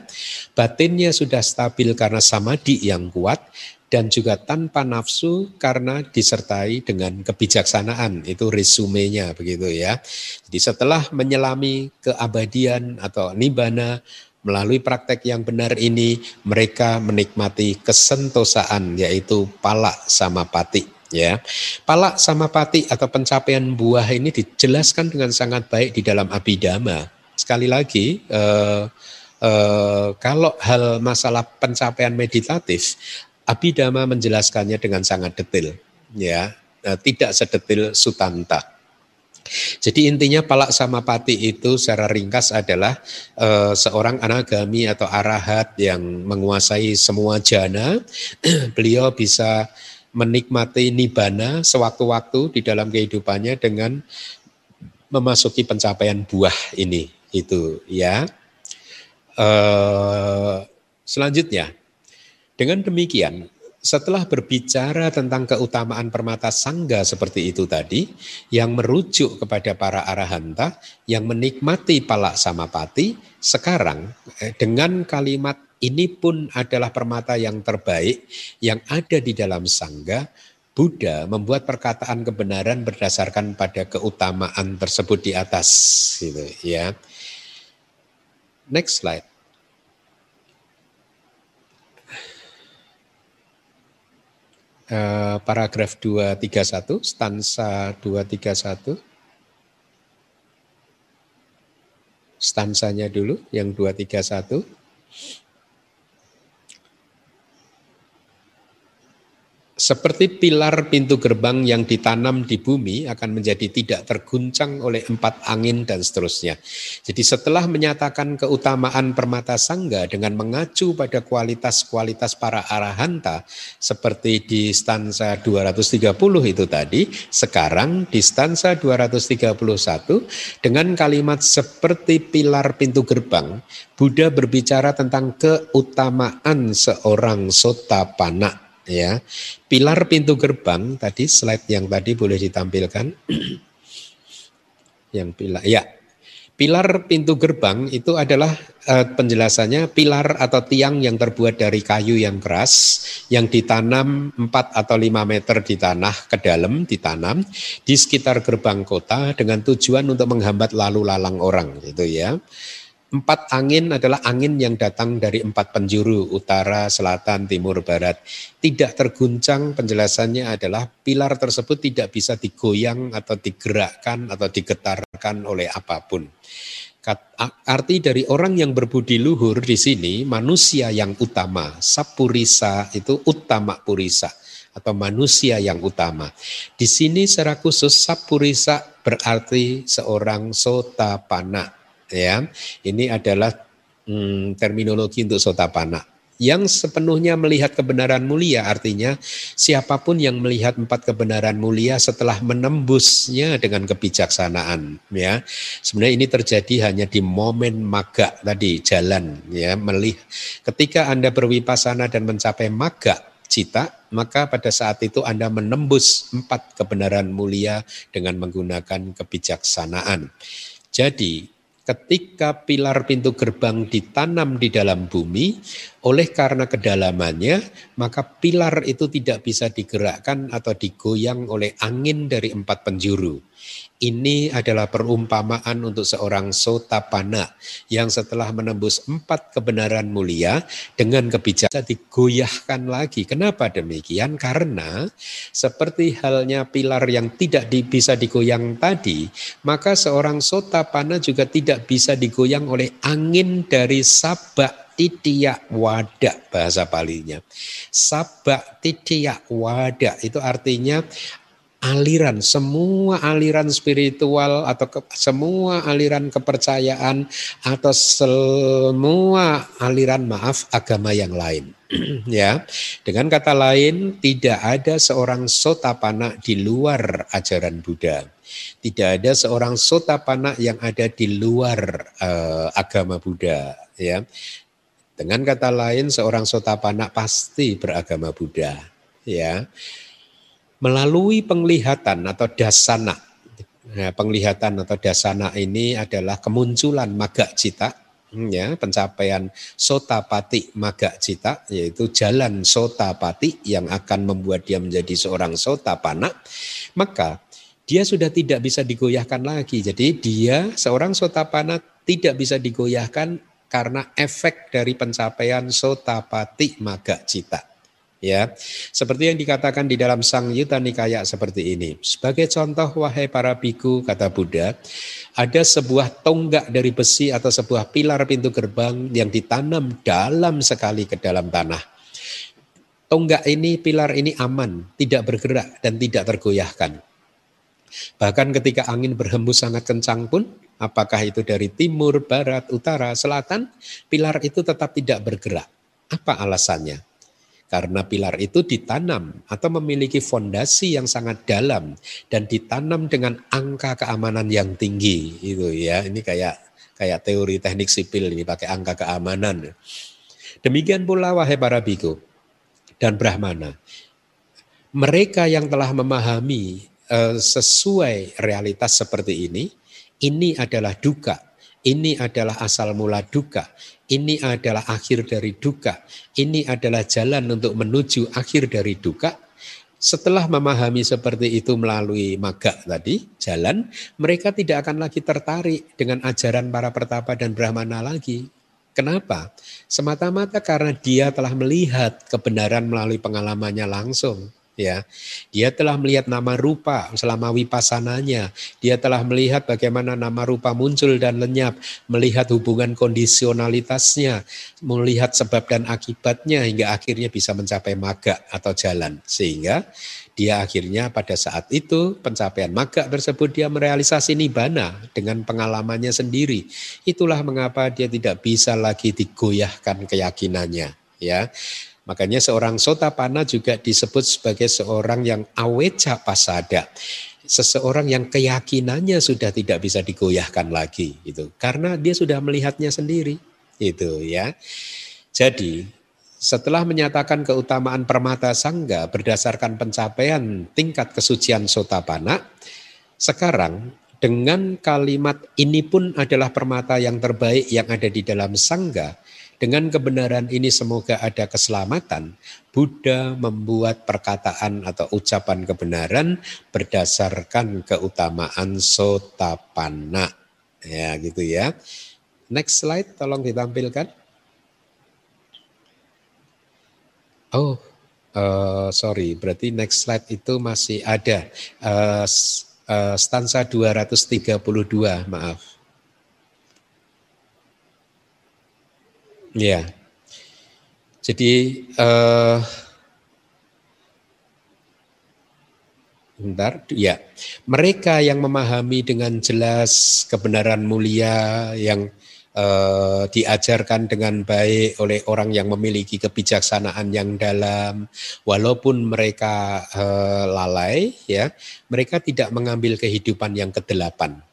Batinnya sudah stabil karena samadhi yang kuat dan juga tanpa nafsu karena disertai dengan kebijaksanaan. Itu resumenya begitu ya. Jadi setelah menyelami keabadian atau nibbana melalui praktek yang benar ini mereka menikmati kesentosaan yaitu pala sama pati ya. Palak sama pati atau pencapaian buah ini dijelaskan dengan sangat baik di dalam Abhidhamma. Sekali lagi, eh, eh, kalau hal masalah pencapaian meditatif, Abhidhamma menjelaskannya dengan sangat detail, ya, eh, tidak sedetil Sutanta. Jadi intinya palak sama pati itu secara ringkas adalah uh, seorang anagami atau arahat yang menguasai semua jana. Beliau bisa menikmati nibana sewaktu-waktu di dalam kehidupannya dengan memasuki pencapaian buah ini itu ya. Uh, selanjutnya, dengan demikian setelah berbicara tentang keutamaan permata sangga seperti itu tadi, yang merujuk kepada para arahanta yang menikmati palak samapati, sekarang eh, dengan kalimat ini pun adalah permata yang terbaik yang ada di dalam sangga. Buddha membuat perkataan kebenaran berdasarkan pada keutamaan tersebut di atas, gitu ya. Next slide. Uh, paragraf 231, stansa 231. Stansanya dulu, yang 231. Seperti pilar pintu gerbang yang ditanam di bumi akan menjadi tidak terguncang oleh empat angin dan seterusnya. Jadi setelah menyatakan keutamaan permata sangga dengan mengacu pada kualitas-kualitas para arahanta seperti di stansa 230 itu tadi, sekarang di stansa 231 dengan kalimat seperti pilar pintu gerbang, Buddha berbicara tentang keutamaan seorang sotapana ya. Pilar pintu gerbang tadi slide yang tadi boleh ditampilkan. yang pilar ya. Pilar pintu gerbang itu adalah uh, penjelasannya pilar atau tiang yang terbuat dari kayu yang keras yang ditanam 4 atau 5 meter di tanah ke dalam ditanam di sekitar gerbang kota dengan tujuan untuk menghambat lalu lalang orang gitu ya. Empat angin adalah angin yang datang dari empat penjuru, utara, selatan, timur, barat. Tidak terguncang penjelasannya adalah pilar tersebut tidak bisa digoyang atau digerakkan atau digetarkan oleh apa pun. Arti dari orang yang berbudi luhur di sini, manusia yang utama, sapurisa itu utama purisa atau manusia yang utama. Di sini secara khusus sapurisa berarti seorang sotapana ya. Ini adalah hmm, terminologi untuk sotapana yang sepenuhnya melihat kebenaran mulia artinya siapa pun yang melihat empat kebenaran mulia setelah menembusnya dengan kebijaksanaan ya. Sebenarnya ini terjadi hanya di momen maga tadi jalan ya. Melihat ketika anda berwipasana dan mencapai maga cita, maka pada saat itu Anda menembus empat kebenaran mulia dengan menggunakan kebijaksanaan. Jadi ketika pilar pintu gerbang ditanam di dalam bumi, oleh karena kedalamannya, maka pilar itu tidak bisa digerakkan atau digoyang oleh angin dari empat penjuru. Ini adalah perumpamaan untuk seorang sotapana yang setelah menembus empat kebenaran mulia dengan kebijakan digoyahkan lagi. Kenapa demikian? Karena seperti halnya pilar yang tidak bisa digoyang tadi, maka seorang sotapana juga tidak bisa digoyang oleh angin dari sabak titiak wadak bahasa palinya. Sabak titiak wadak itu artinya aliran, semua aliran spiritual atau ke, semua aliran kepercayaan atau semua aliran maaf agama yang lain. ya, dengan kata lain tidak ada seorang sotapana di luar ajaran Buddha. Tidak ada seorang sotapana yang ada di luar uh, agama Buddha. Ya, dengan kata lain seorang sotapana pasti beragama Buddha. Ya, melalui penglihatan atau dasana. Nah, penglihatan atau dasana ini adalah kemunculan maga cita, ya, pencapaian sotapati maga cita, yaitu jalan sotapati yang akan membuat dia menjadi seorang sotapana, maka dia sudah tidak bisa digoyahkan lagi. Jadi dia seorang sotapana tidak bisa digoyahkan karena efek dari pencapaian sotapati maga cita. Ya, seperti yang dikatakan di dalam Sang Yuta Nikaya seperti ini. Sebagai contoh, wahai para biku, kata Buddha, ada sebuah tonggak dari besi atau sebuah pilar pintu gerbang yang ditanam dalam sekali ke dalam tanah. Tonggak ini, pilar ini aman, tidak bergerak dan tidak tergoyahkan. Bahkan ketika angin berhembus sangat kencang pun, apakah itu dari timur, barat, utara, selatan, pilar itu tetap tidak bergerak. Apa alasannya? Karena pilar itu ditanam atau memiliki fondasi yang sangat dalam dan ditanam dengan angka keamanan yang tinggi itu ya. Ini kayak kayak teori teknik sipil ini pakai angka keamanan. Demikian pula wahai para biku dan brahmana. Mereka yang telah memahami uh, sesuai realitas seperti ini, ini adalah duka, ini adalah asal mula duka, ini adalah akhir dari duka. Ini adalah jalan untuk menuju akhir dari duka. Setelah memahami seperti itu melalui maga tadi, jalan, mereka tidak akan lagi tertarik dengan ajaran para pertapa dan brahmana lagi. Kenapa? Semata-mata karena dia telah melihat kebenaran melalui pengalamannya langsung ya. Dia telah melihat nama rupa selama wipasananya. Dia telah melihat bagaimana nama rupa muncul dan lenyap, melihat hubungan kondisionalitasnya, melihat sebab dan akibatnya hingga akhirnya bisa mencapai maga atau jalan. Sehingga dia akhirnya pada saat itu pencapaian maga tersebut dia merealisasi nibana dengan pengalamannya sendiri. Itulah mengapa dia tidak bisa lagi digoyahkan keyakinannya ya Makanya seorang sotapana juga disebut sebagai seorang yang aweca pasada. Seseorang yang keyakinannya sudah tidak bisa digoyahkan lagi itu karena dia sudah melihatnya sendiri itu ya. Jadi setelah menyatakan keutamaan permata sangga berdasarkan pencapaian tingkat kesucian sotapana, sekarang dengan kalimat ini pun adalah permata yang terbaik yang ada di dalam sangga, dengan kebenaran ini semoga ada keselamatan. Buddha membuat perkataan atau ucapan kebenaran berdasarkan keutamaan sotapana. Ya, gitu ya. Next slide tolong ditampilkan. Oh, uh, sorry, berarti next slide itu masih ada. Uh, uh, stansa 232, maaf. Ya. Jadi uh, Bentar, ya. Mereka yang memahami dengan jelas kebenaran mulia yang uh, diajarkan dengan baik oleh orang yang memiliki kebijaksanaan yang dalam, walaupun mereka uh, lalai, ya, mereka tidak mengambil kehidupan yang kedelapan.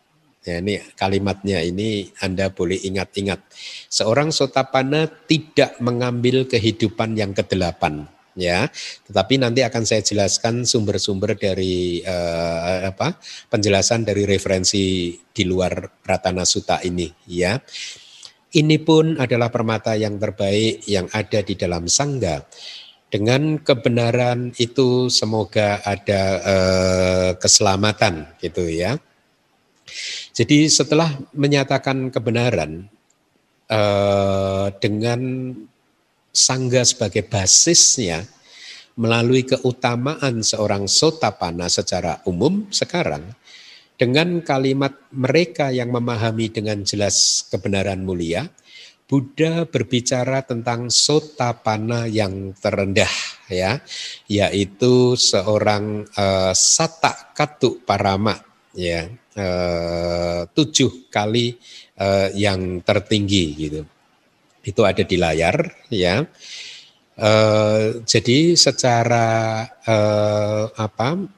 Ya, ini kalimatnya ini Anda boleh ingat-ingat. Seorang sotapana tidak mengambil kehidupan yang kedelapan. ya. Tetapi nanti akan saya jelaskan sumber-sumber dari uh, apa penjelasan dari referensi di luar Pratana Sutta ini ya. Ini pun adalah permata yang terbaik yang ada di dalam sangga. Dengan kebenaran itu semoga ada uh, keselamatan gitu ya. Jadi setelah menyatakan kebenaran uh, dengan sangga sebagai basisnya melalui keutamaan seorang sotapana secara umum sekarang dengan kalimat mereka yang memahami dengan jelas kebenaran mulia Buddha berbicara tentang sotapana yang terendah ya yaitu seorang uh, sata katu parama ya uh, tujuh kali uh, yang tertinggi gitu itu ada di layar ya. Uh, jadi secara uh, apa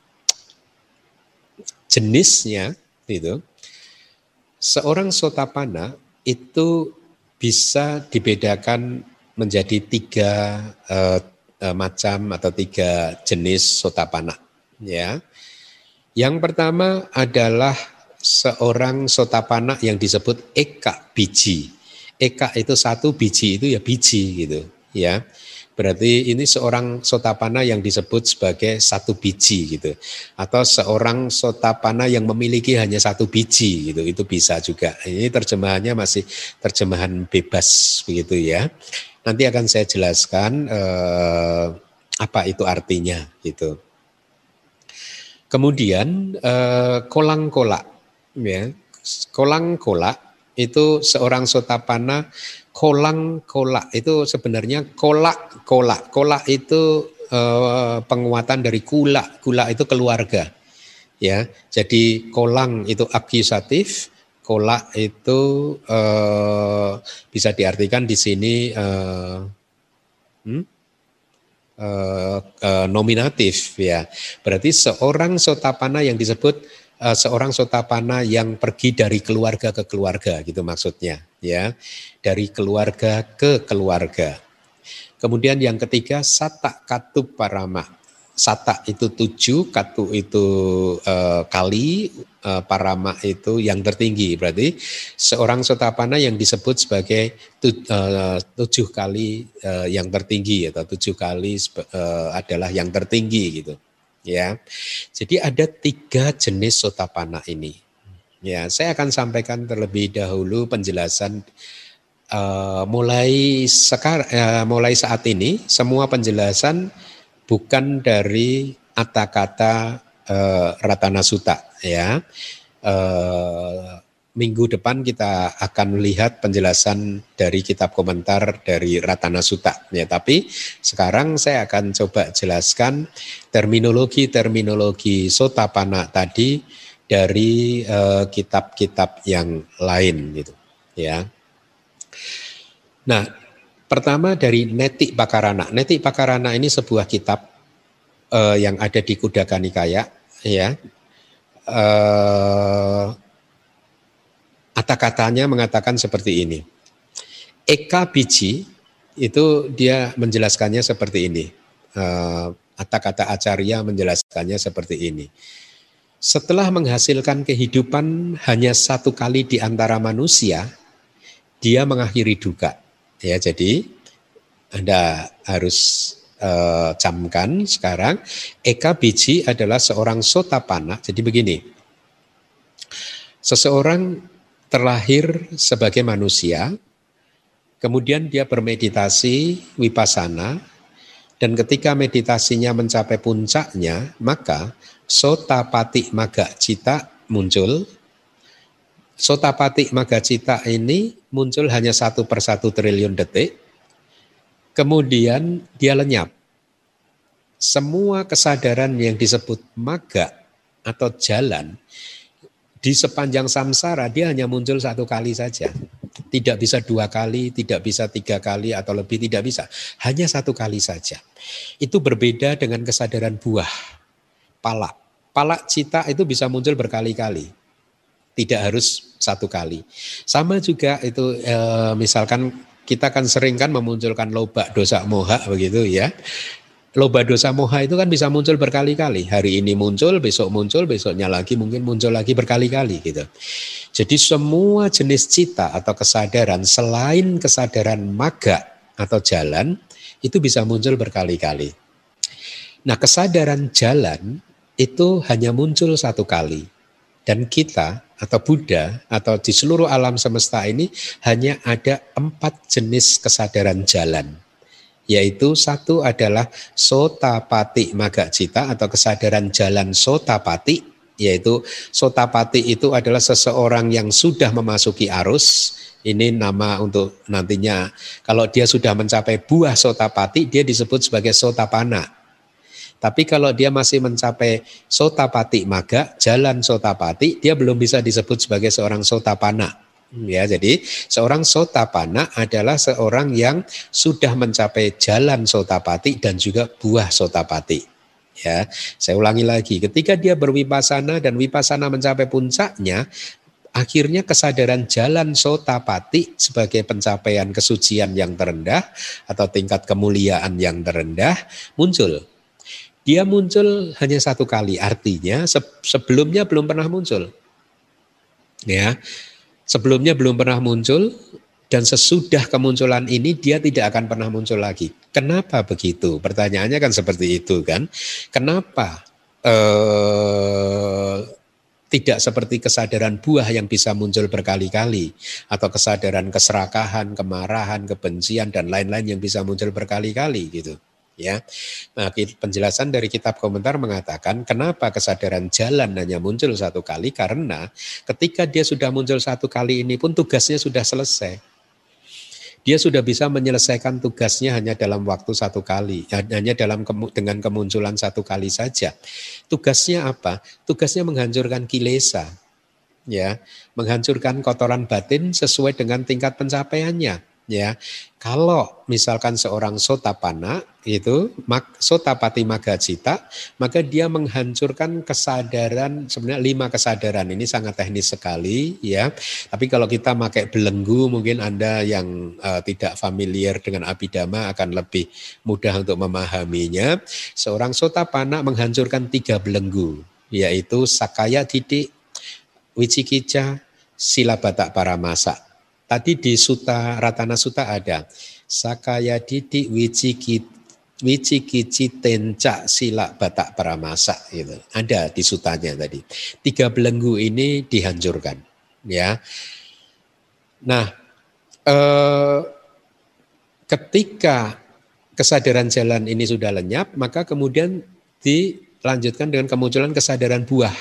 jenisnya itu seorang sotapana itu bisa dibedakan menjadi tiga uh, uh, macam atau tiga jenis sotapana ya. Yang pertama adalah seorang sotapana yang disebut eka biji eka itu satu, biji itu ya biji gitu ya. Berarti ini seorang sotapana yang disebut sebagai satu biji gitu. Atau seorang sotapana yang memiliki hanya satu biji gitu. Itu bisa juga. Ini terjemahannya masih terjemahan bebas begitu ya. Nanti akan saya jelaskan eh, apa itu artinya gitu. Kemudian eh, kolang kolak ya. Kolang kolak itu seorang sotapana kolang kolak itu sebenarnya kolak kolak kolak itu eh, penguatan dari kula kula itu keluarga ya jadi kolang itu akusatif kolak itu eh, bisa diartikan di sini hmm? Eh, eh, nominatif ya. Berarti seorang sotapana yang disebut uh, seorang sotapana yang pergi dari keluarga ke keluarga gitu maksudnya ya. Dari keluarga ke keluarga. Kemudian yang ketiga sata katu parama sata itu tujuh katu itu uh, kali uh, parama itu yang tertinggi berarti seorang sotapana yang disebut sebagai tu, uh, tujuh kali uh, yang tertinggi atau tujuh kali uh, adalah yang tertinggi gitu ya. Jadi ada tiga jenis sotapana ini. Ya, saya akan sampaikan terlebih dahulu penjelasan uh, mulai sekarang uh, mulai saat ini semua penjelasan bukan dari kata-kata uh, Ratana Sutta ya. Uh, minggu depan kita akan melihat penjelasan dari kitab komentar dari Ratana Sutta. Ya, tapi sekarang saya akan coba jelaskan terminologi-terminologi sotapana tadi dari eh, kitab-kitab yang lain gitu, ya. Nah, pertama dari Netik Pakarana. Netik Pakarana ini sebuah kitab uh, yang ada di Kudaka Nikaya, ya. Uh, Kata-katanya mengatakan seperti ini. Eka biji itu dia menjelaskannya seperti ini. Uh, kata-kata acarya menjelaskannya seperti ini. Setelah menghasilkan kehidupan hanya satu kali di antara manusia, dia mengakhiri duka. Ya, jadi Anda harus uh, camkan sekarang Eka biji adalah seorang sotapana. Jadi begini. Seseorang terlahir sebagai manusia, kemudian dia bermeditasi wipasana, dan ketika meditasinya mencapai puncaknya, maka sotapati maga cita muncul. Sotapati maga cita ini muncul hanya satu per satu triliun detik, kemudian dia lenyap. Semua kesadaran yang disebut maga atau jalan di sepanjang samsara dia hanya muncul satu kali saja. Tidak bisa dua kali, tidak bisa tiga kali atau lebih, tidak bisa. Hanya satu kali saja. Itu berbeda dengan kesadaran buah, pala. Pala cita itu bisa muncul berkali-kali. Tidak harus satu kali. Sama juga itu e, misalkan kita kan sering kan memunculkan loba dosa moha begitu ya. loba dosa moha itu kan bisa muncul berkali-kali. Hari ini muncul, besok muncul, besoknya lagi mungkin muncul lagi berkali-kali gitu. Jadi semua jenis cita atau kesadaran selain kesadaran maga atau jalan itu bisa muncul berkali-kali. Nah kesadaran jalan itu hanya muncul satu kali. Dan kita atau Buddha atau di seluruh alam semesta ini hanya ada empat jenis kesadaran jalan yaitu satu adalah sotapati maga cita atau kesadaran jalan sotapati yaitu sotapati itu adalah seseorang yang sudah memasuki arus. Ini nama untuk nantinya. Kalau dia sudah mencapai buah sotapati dia disebut sebagai sotapana tapi kalau dia masih mencapai sotapati maga jalan sotapati dia belum bisa disebut sebagai seorang sotapana Ya, jadi seorang sotapana adalah seorang yang sudah mencapai jalan sotapati dan juga buah sotapati. Ya, saya ulangi lagi, ketika dia berwipasana dan wipasana mencapai puncaknya, akhirnya kesadaran jalan sotapati sebagai pencapaian kesucian yang terendah atau tingkat kemuliaan yang terendah muncul. Dia muncul hanya satu kali, artinya sebelumnya belum pernah muncul. Ya, sebelumnya belum pernah muncul dan sesudah kemunculan ini dia tidak akan pernah muncul lagi. Kenapa begitu? Pertanyaannya kan seperti itu kan. Kenapa eh, tidak seperti kesadaran buah yang bisa muncul berkali-kali atau kesadaran keserakahan, kemarahan, kebencian dan lain-lain yang bisa muncul berkali-kali gitu ya. Nah, penjelasan dari kitab komentar mengatakan kenapa kesadaran jalan hanya muncul satu kali karena ketika dia sudah muncul satu kali ini pun tugasnya sudah selesai. Dia sudah bisa menyelesaikan tugasnya hanya dalam waktu satu kali, hanya dalam dengan kemunculan satu kali saja. Tugasnya apa? Tugasnya menghancurkan kilesa, ya, menghancurkan kotoran batin sesuai dengan tingkat pencapaiannya ya kalau misalkan seorang sotapana itu mak, sotapati magacita maka dia menghancurkan kesadaran sebenarnya lima kesadaran ini sangat teknis sekali ya. Tapi kalau kita pakai belenggu mungkin anda yang uh, tidak familiar dengan abidama akan lebih mudah untuk memahaminya. Seorang sotapana menghancurkan tiga belenggu yaitu sakaya didik wicikica sila batak paramasa Tadi di Suta Ratana Suta ada Sakaya Wiciki Wicikici Tenca Sila Batak Paramasa gitu. Ada di sutanya tadi. Tiga belenggu ini dihancurkan ya. Nah, eh, ketika kesadaran jalan ini sudah lenyap, maka kemudian dilanjutkan dengan kemunculan kesadaran buah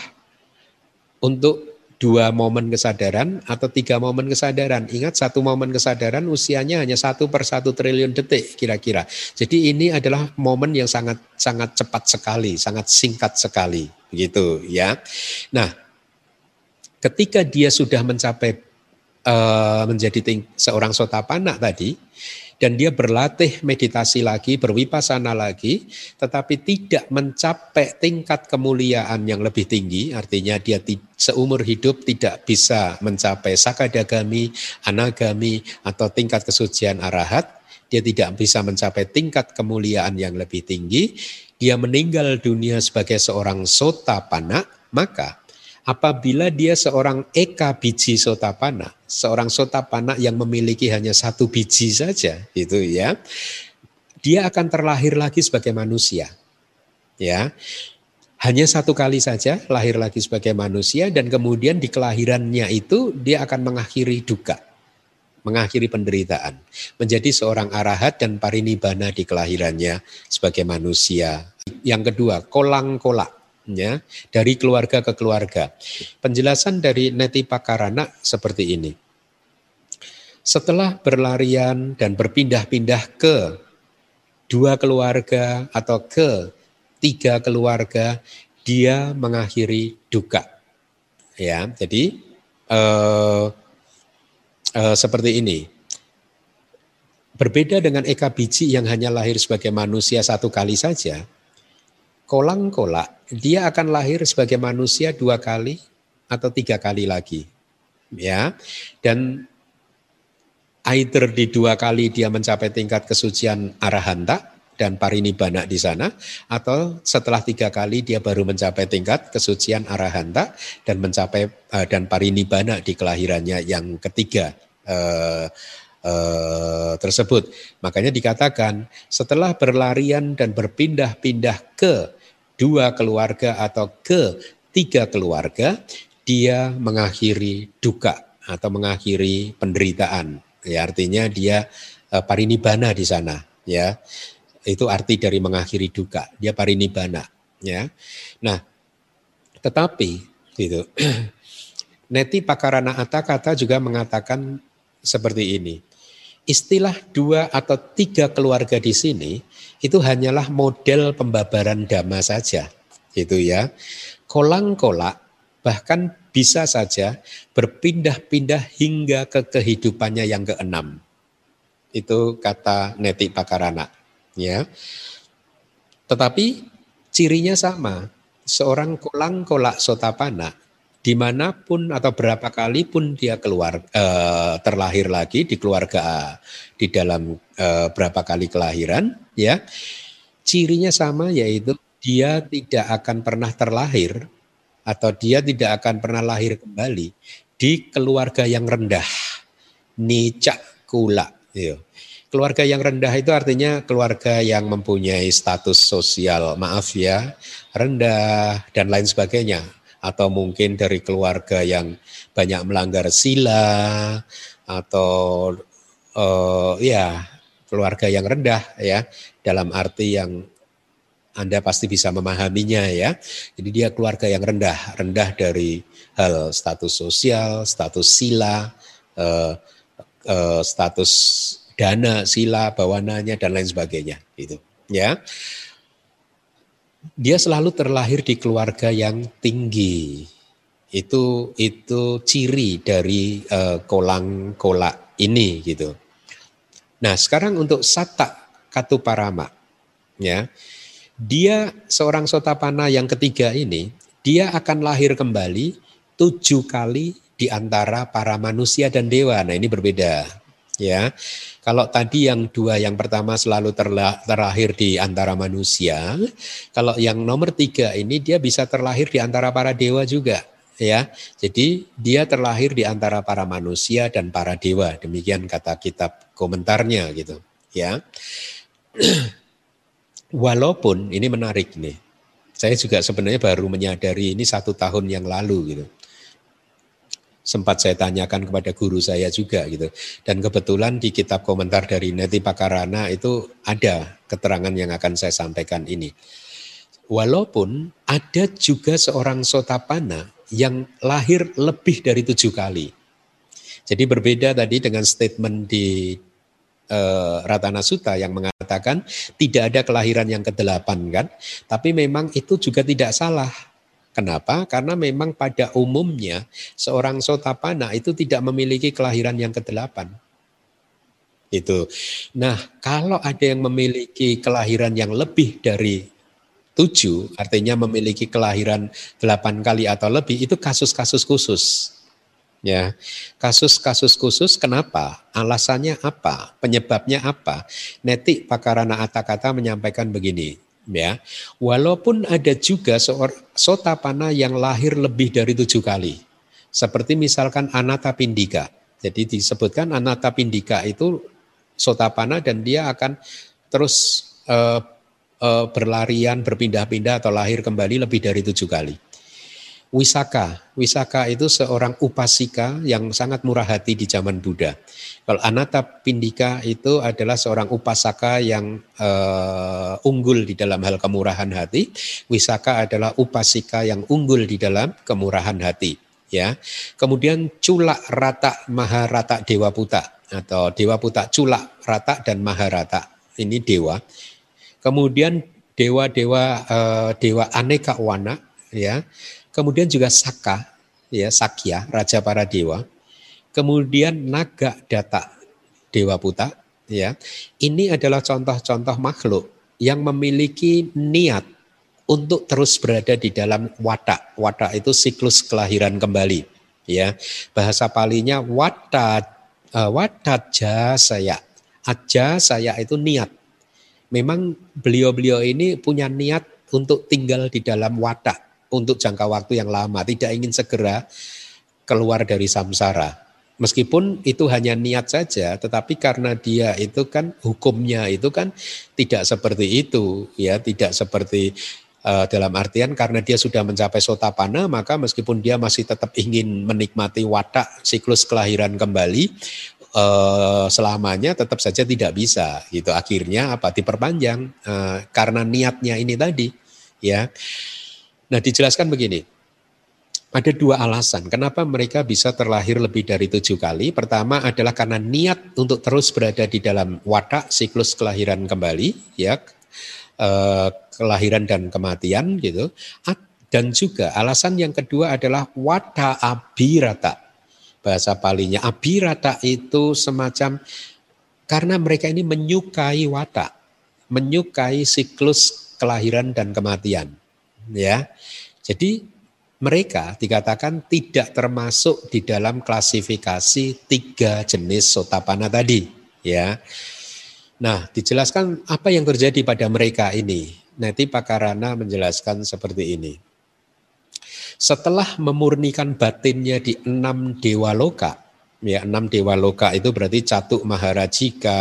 untuk dua momen kesadaran atau tiga momen kesadaran. Ingat satu momen kesadaran usianya hanya satu per satu triliun detik kira-kira. Jadi ini adalah momen yang sangat sangat cepat sekali, sangat singkat sekali, begitu ya. Nah, ketika dia sudah mencapai uh, menjadi ting- seorang sotapana tadi, dan dia berlatih meditasi lagi, berwipasana lagi, tetapi tidak mencapai tingkat kemuliaan yang lebih tinggi, artinya dia seumur hidup tidak bisa mencapai sakadagami, anagami, atau tingkat kesucian arahat, dia tidak bisa mencapai tingkat kemuliaan yang lebih tinggi, dia meninggal dunia sebagai seorang sotapana, maka apabila dia seorang eka biji sotapana, seorang sotapana yang memiliki hanya satu biji saja, itu ya, dia akan terlahir lagi sebagai manusia. Ya, hanya satu kali saja lahir lagi sebagai manusia dan kemudian di kelahirannya itu dia akan mengakhiri duka, mengakhiri penderitaan, menjadi seorang arahat dan parinibana di kelahirannya sebagai manusia. Yang kedua, kolang-kolak ya dari keluarga ke keluarga. Penjelasan dari Neti Pakarana seperti ini. Setelah berlarian dan berpindah-pindah ke dua keluarga atau ke tiga keluarga, dia mengakhiri duka. Ya, jadi eh, eh, seperti ini. Berbeda dengan Eka Biji yang hanya lahir sebagai manusia satu kali saja, kolang kolak, dia akan lahir sebagai manusia dua kali atau tiga kali lagi. Ya, dan either di dua kali dia mencapai tingkat kesucian arahanta dan parinibbana di sana atau setelah tiga kali dia baru mencapai tingkat kesucian arahanta dan mencapai uh, dan parinibbana di kelahirannya yang ketiga uh, uh, tersebut. Makanya dikatakan setelah berlarian dan berpindah-pindah ke dua keluarga atau ke tiga keluarga, dia mengakhiri duka atau mengakhiri penderitaan. Ya, artinya dia uh, parinibbana di sana, ya itu arti dari mengakhiri duka. Dia parinibbana, ya. Nah, tetapi gitu. Neti Pakarana Atakata juga mengatakan seperti ini. Istilah dua atau tiga keluarga di sini itu hanyalah model pembabaran dhamma saja. Gitu ya. Kolang-kolak bahkan bisa saja berpindah-pindah hingga ke kehidupannya yang keenam. Itu kata Neti Pakarana ya. Tetapi cirinya sama. Seorang kolang kolak sotapana di mana pun atau berapa kali pun dia keluar eh, terlahir lagi di keluarga di dalam eh, berapa kali kelahiran ya cirinya sama yaitu dia tidak akan pernah terlahir atau dia tidak akan pernah lahir kembali di keluarga yang rendah nicak kula ya. Keluarga yang rendah itu artinya keluarga yang mempunyai status sosial, maaf ya, rendah dan lain sebagainya. Atau mungkin dari keluarga yang banyak melanggar sila atau uh, ya keluarga yang rendah ya dalam arti yang anda pasti bisa memahaminya ya. Jadi dia keluarga yang rendah, rendah dari hal status sosial, status sila, uh, uh, status dana, sila, bawananya dan lain sebagainya gitu. Ya. Dia selalu terlahir di keluarga yang tinggi. Itu itu ciri dari uh, kolang kolak ini gitu. Nah, sekarang untuk Sata Katuparama ya. Dia seorang sotapana yang ketiga ini, dia akan lahir kembali tujuh kali di antara para manusia dan dewa. Nah, ini berbeda ya. Kalau tadi yang dua, yang pertama selalu terlahir di antara manusia, kalau yang nomor tiga ini dia bisa terlahir di antara para dewa juga, ya. Jadi dia terlahir di antara para manusia dan para dewa. Demikian kata kitab komentarnya gitu, ya. Walaupun ini menarik nih, saya juga sebenarnya baru menyadari ini satu tahun yang lalu gitu sempat saya tanyakan kepada guru saya juga gitu. Dan kebetulan di kitab komentar dari Neti Pakarana itu ada keterangan yang akan saya sampaikan ini. Walaupun ada juga seorang sotapana yang lahir lebih dari tujuh kali. Jadi berbeda tadi dengan statement di uh, Ratana Sutta yang mengatakan tidak ada kelahiran yang kedelapan kan. Tapi memang itu juga tidak salah Kenapa? Karena memang pada umumnya seorang sotapana itu tidak memiliki kelahiran yang kedelapan. Itu. Nah, kalau ada yang memiliki kelahiran yang lebih dari tujuh, artinya memiliki kelahiran delapan kali atau lebih, itu kasus-kasus khusus. Ya, kasus-kasus khusus kenapa? Alasannya apa? Penyebabnya apa? Netik Pakarana Atakata menyampaikan begini ya. Walaupun ada juga seorang sotapana yang lahir lebih dari tujuh kali. Seperti misalkan anata pindika jadi disebutkan anata pindika itu sotapana dan dia akan terus uh, uh, berlarian berpindah-pindah atau lahir kembali lebih dari tujuh kali Wisaka. Wisaka itu seorang upasika yang sangat murah hati di zaman Buddha. Kalau Anata Pindika itu adalah seorang upasaka yang uh, unggul di dalam hal kemurahan hati. Wisaka adalah upasika yang unggul di dalam kemurahan hati. Ya, kemudian Culak Rata Maharata Dewa Puta atau Dewa Puta Culak Rata dan Maharata ini dewa. Kemudian dewa-dewa uh, dewa aneka wana ya kemudian juga Saka, ya Sakya, raja para dewa, kemudian Naga Data, dewa puta, ya. Ini adalah contoh-contoh makhluk yang memiliki niat untuk terus berada di dalam watak. Watak itu siklus kelahiran kembali, ya. Bahasa palinya wata uh, watat saya. Aja saya itu niat. memang beliau-beliau ini punya niat untuk tinggal di dalam watak untuk jangka waktu yang lama, tidak ingin segera keluar dari samsara. Meskipun itu hanya niat saja, tetapi karena dia itu kan hukumnya itu kan tidak seperti itu, ya tidak seperti uh, dalam artian karena dia sudah mencapai sotapana, maka meskipun dia masih tetap ingin menikmati watak siklus kelahiran kembali, uh, selamanya tetap saja tidak bisa gitu. Akhirnya apa? Diperpanjang uh, karena niatnya ini tadi ya nah dijelaskan begini ada dua alasan kenapa mereka bisa terlahir lebih dari tujuh kali. Pertama adalah karena niat untuk terus berada di dalam watak siklus kelahiran kembali, ya eh, kelahiran dan kematian gitu. Dan juga alasan yang kedua adalah wata abirata bahasa palinya. Abirata itu semacam karena mereka ini menyukai watak, menyukai siklus kelahiran dan kematian. Ya, jadi mereka dikatakan tidak termasuk di dalam klasifikasi tiga jenis sotapana tadi. Ya, nah dijelaskan apa yang terjadi pada mereka ini. Nanti Pak Karana menjelaskan seperti ini. Setelah memurnikan batinnya di enam dewa loka, ya enam dewa loka itu berarti Catuk Maharajika,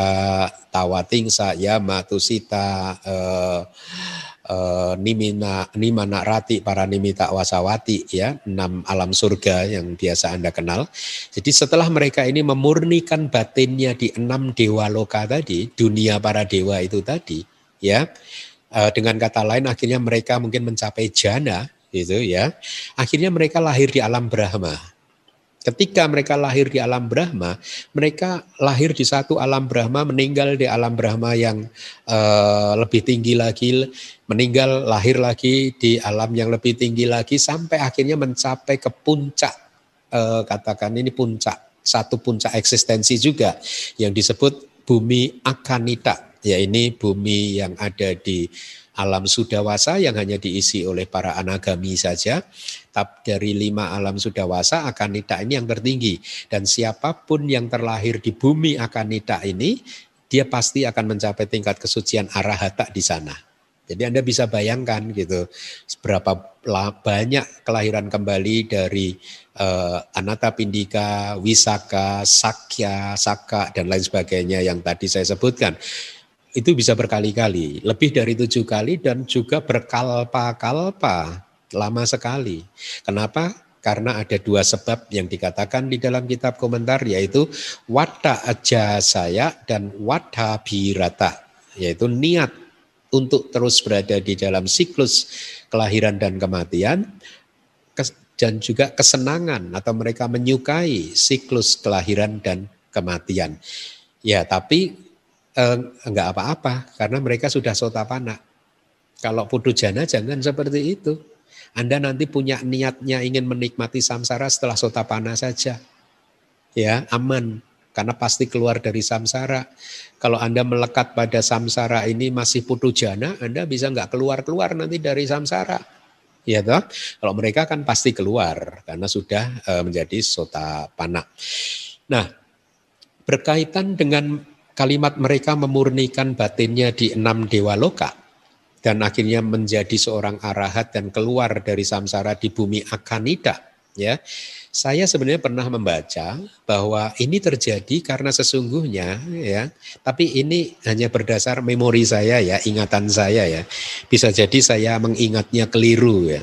Tawatingsa, Yama, Tusita, eh, eh, Nimina, Nimana Rati, para Nimita Wasawati, ya enam alam surga yang biasa anda kenal. Jadi setelah mereka ini memurnikan batinnya di enam dewa loka tadi, dunia para dewa itu tadi, ya eh, dengan kata lain akhirnya mereka mungkin mencapai jana gitu ya. Akhirnya mereka lahir di alam Brahma. Ketika mereka lahir di alam Brahma, mereka lahir di satu alam Brahma, meninggal di alam Brahma yang uh, lebih tinggi lagi, meninggal lahir lagi di alam yang lebih tinggi lagi, sampai akhirnya mencapai ke puncak, uh, katakan ini puncak, satu puncak eksistensi juga, yang disebut bumi Akanita, ya ini bumi yang ada di alam sudawasa yang hanya diisi oleh para anagami saja. Tapi dari lima alam sudawasa akanita ini yang tertinggi. Dan siapa pun yang terlahir di bumi akanita ini, dia pasti akan mencapai tingkat kesucian arahata di sana. Jadi Anda bisa bayangkan gitu seberapa banyak kelahiran kembali dari uh, Anata Pindika, Wisaka, Sakya, Saka dan lain sebagainya yang tadi saya sebutkan itu bisa berkali-kali, lebih dari tujuh kali dan juga berkalpa-kalpa, lama sekali. Kenapa? Karena ada dua sebab yang dikatakan di dalam kitab komentar yaitu wata aja saya dan wata birata, yaitu niat untuk terus berada di dalam siklus kelahiran dan kematian dan juga kesenangan atau mereka menyukai siklus kelahiran dan kematian. Ya, tapi eh, enggak apa-apa karena mereka sudah sotapana. Kalau putu jana jangan seperti itu. Anda nanti punya niatnya ingin menikmati samsara setelah sotapana saja. Ya, aman karena pasti keluar dari samsara. Kalau Anda melekat pada samsara ini masih putu jana, Anda bisa enggak keluar-keluar nanti dari samsara. Ya toh? Kalau mereka kan pasti keluar karena sudah uh, menjadi sotapana. Nah, berkaitan dengan kalimat mereka memurnikan batinnya di enam dewa loka dan akhirnya menjadi seorang arahat dan keluar dari samsara di bumi Akanida ya. Saya sebenarnya pernah membaca bahwa ini terjadi karena sesungguhnya ya. Tapi ini hanya berdasar memori saya ya ingatan saya ya. Bisa jadi saya mengingatnya keliru ya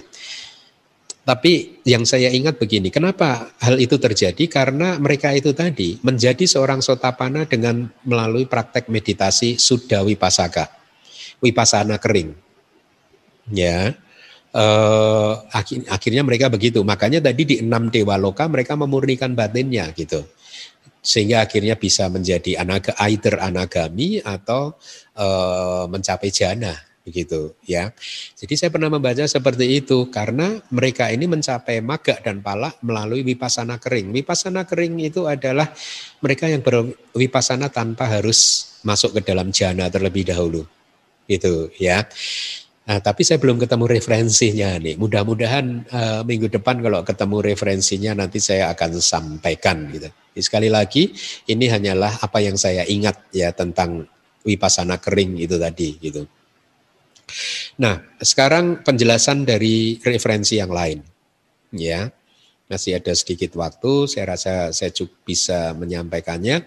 tapi yang saya ingat begini, kenapa hal itu terjadi? Karena mereka itu tadi menjadi seorang sotapana dengan melalui praktek meditasi sudah wipasaka, wipasana kering. Ya, eh, akhirnya mereka begitu. Makanya tadi di enam dewa loka mereka memurnikan batinnya gitu, sehingga akhirnya bisa menjadi anaga, either anagami atau eh, mencapai jana begitu ya. Jadi saya pernah membaca seperti itu karena mereka ini mencapai maga dan pala melalui wipasana kering. Wipasana kering itu adalah mereka yang berwipasana tanpa harus masuk ke dalam jana terlebih dahulu. Gitu ya. Nah, tapi saya belum ketemu referensinya nih. Mudah-mudahan uh, minggu depan kalau ketemu referensinya nanti saya akan sampaikan gitu. Sekali lagi ini hanyalah apa yang saya ingat ya tentang wipasana kering itu tadi gitu. Nah, sekarang penjelasan dari referensi yang lain. Ya. Masih ada sedikit waktu, saya rasa saya cukup bisa menyampaikannya.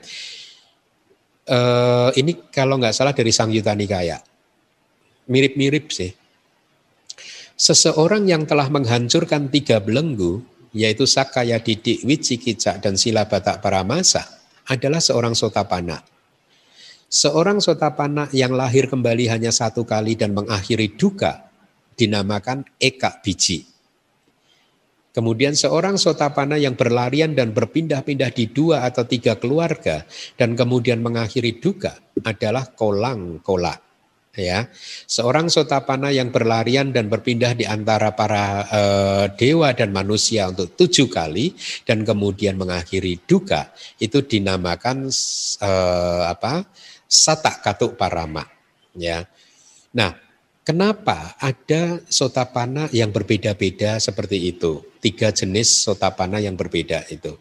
Uh, ini kalau nggak salah dari Sang Yuta Nikaya. Mirip-mirip sih. Seseorang yang telah menghancurkan tiga belenggu, yaitu Sakaya Didik, Wicikicak, dan Sila Batak Paramasa, adalah seorang sotapana. Seorang sotapana yang lahir kembali hanya satu kali dan mengakhiri duka dinamakan eka biji. Kemudian seorang sotapana yang berlarian dan berpindah-pindah di dua atau tiga keluarga dan kemudian mengakhiri duka adalah kolang kolak. Ya, seorang sotapana yang berlarian dan berpindah di antara para e, dewa dan manusia untuk tujuh kali dan kemudian mengakhiri duka itu dinamakan e, apa? Satak katuk parama. Ya. Nah, kenapa ada sotapana yang berbeda-beda seperti itu? Tiga jenis sotapana yang berbeda itu.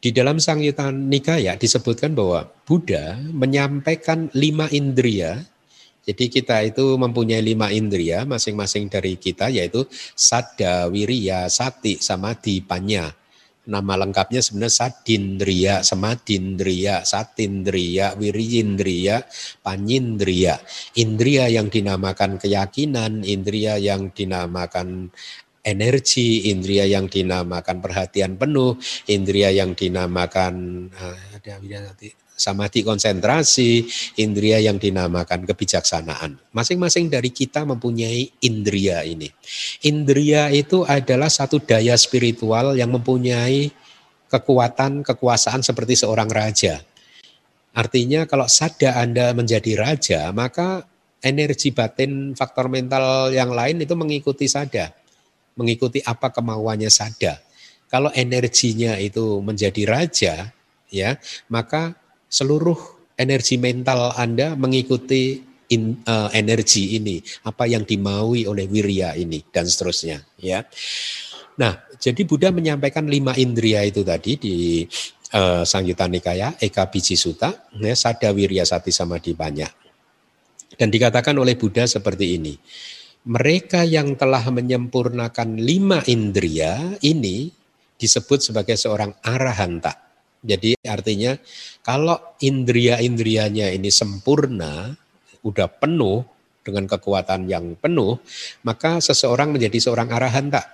Di dalam Sangyuta Nikaya disebutkan bahwa Buddha menyampaikan lima indria. Jadi kita itu mempunyai lima indria masing-masing dari kita yaitu sada, wirya, sati, samadhi, panya. Nama lengkapnya sebenarnya Sadindriya, Semadindriya, Satindriya, Wiriyindriya, Panyindriya. Indria yang dinamakan keyakinan, indria yang dinamakan energi, indria yang dinamakan perhatian penuh, indria yang dinamakan uh, ada nanti samadhi konsentrasi, indria yang dinamakan kebijaksanaan. Masing-masing dari kita mempunyai indria ini. Indria itu adalah satu daya spiritual yang mempunyai kekuatan, kekuasaan seperti seorang raja. Artinya kalau sada Anda menjadi raja, maka energi batin faktor mental yang lain itu mengikuti sada. Mengikuti apa kemauannya sada. Kalau energinya itu menjadi raja, ya, maka seluruh energi mental Anda mengikuti in, uh, energi ini, apa yang dimaui oleh wirya ini dan seterusnya, ya. Nah, jadi Buddha menyampaikan lima indria itu tadi di uh, Sangyutta Nikaya, Eka Biji Sutta, ya, Sada Wirya Sati Samadhi banyak. Dan dikatakan oleh Buddha seperti ini, mereka yang telah menyempurnakan lima indria ini disebut sebagai seorang arahanta. Jadi artinya kalau indria-indrianya ini sempurna, udah penuh dengan kekuatan yang penuh, maka seseorang menjadi seorang arahanta.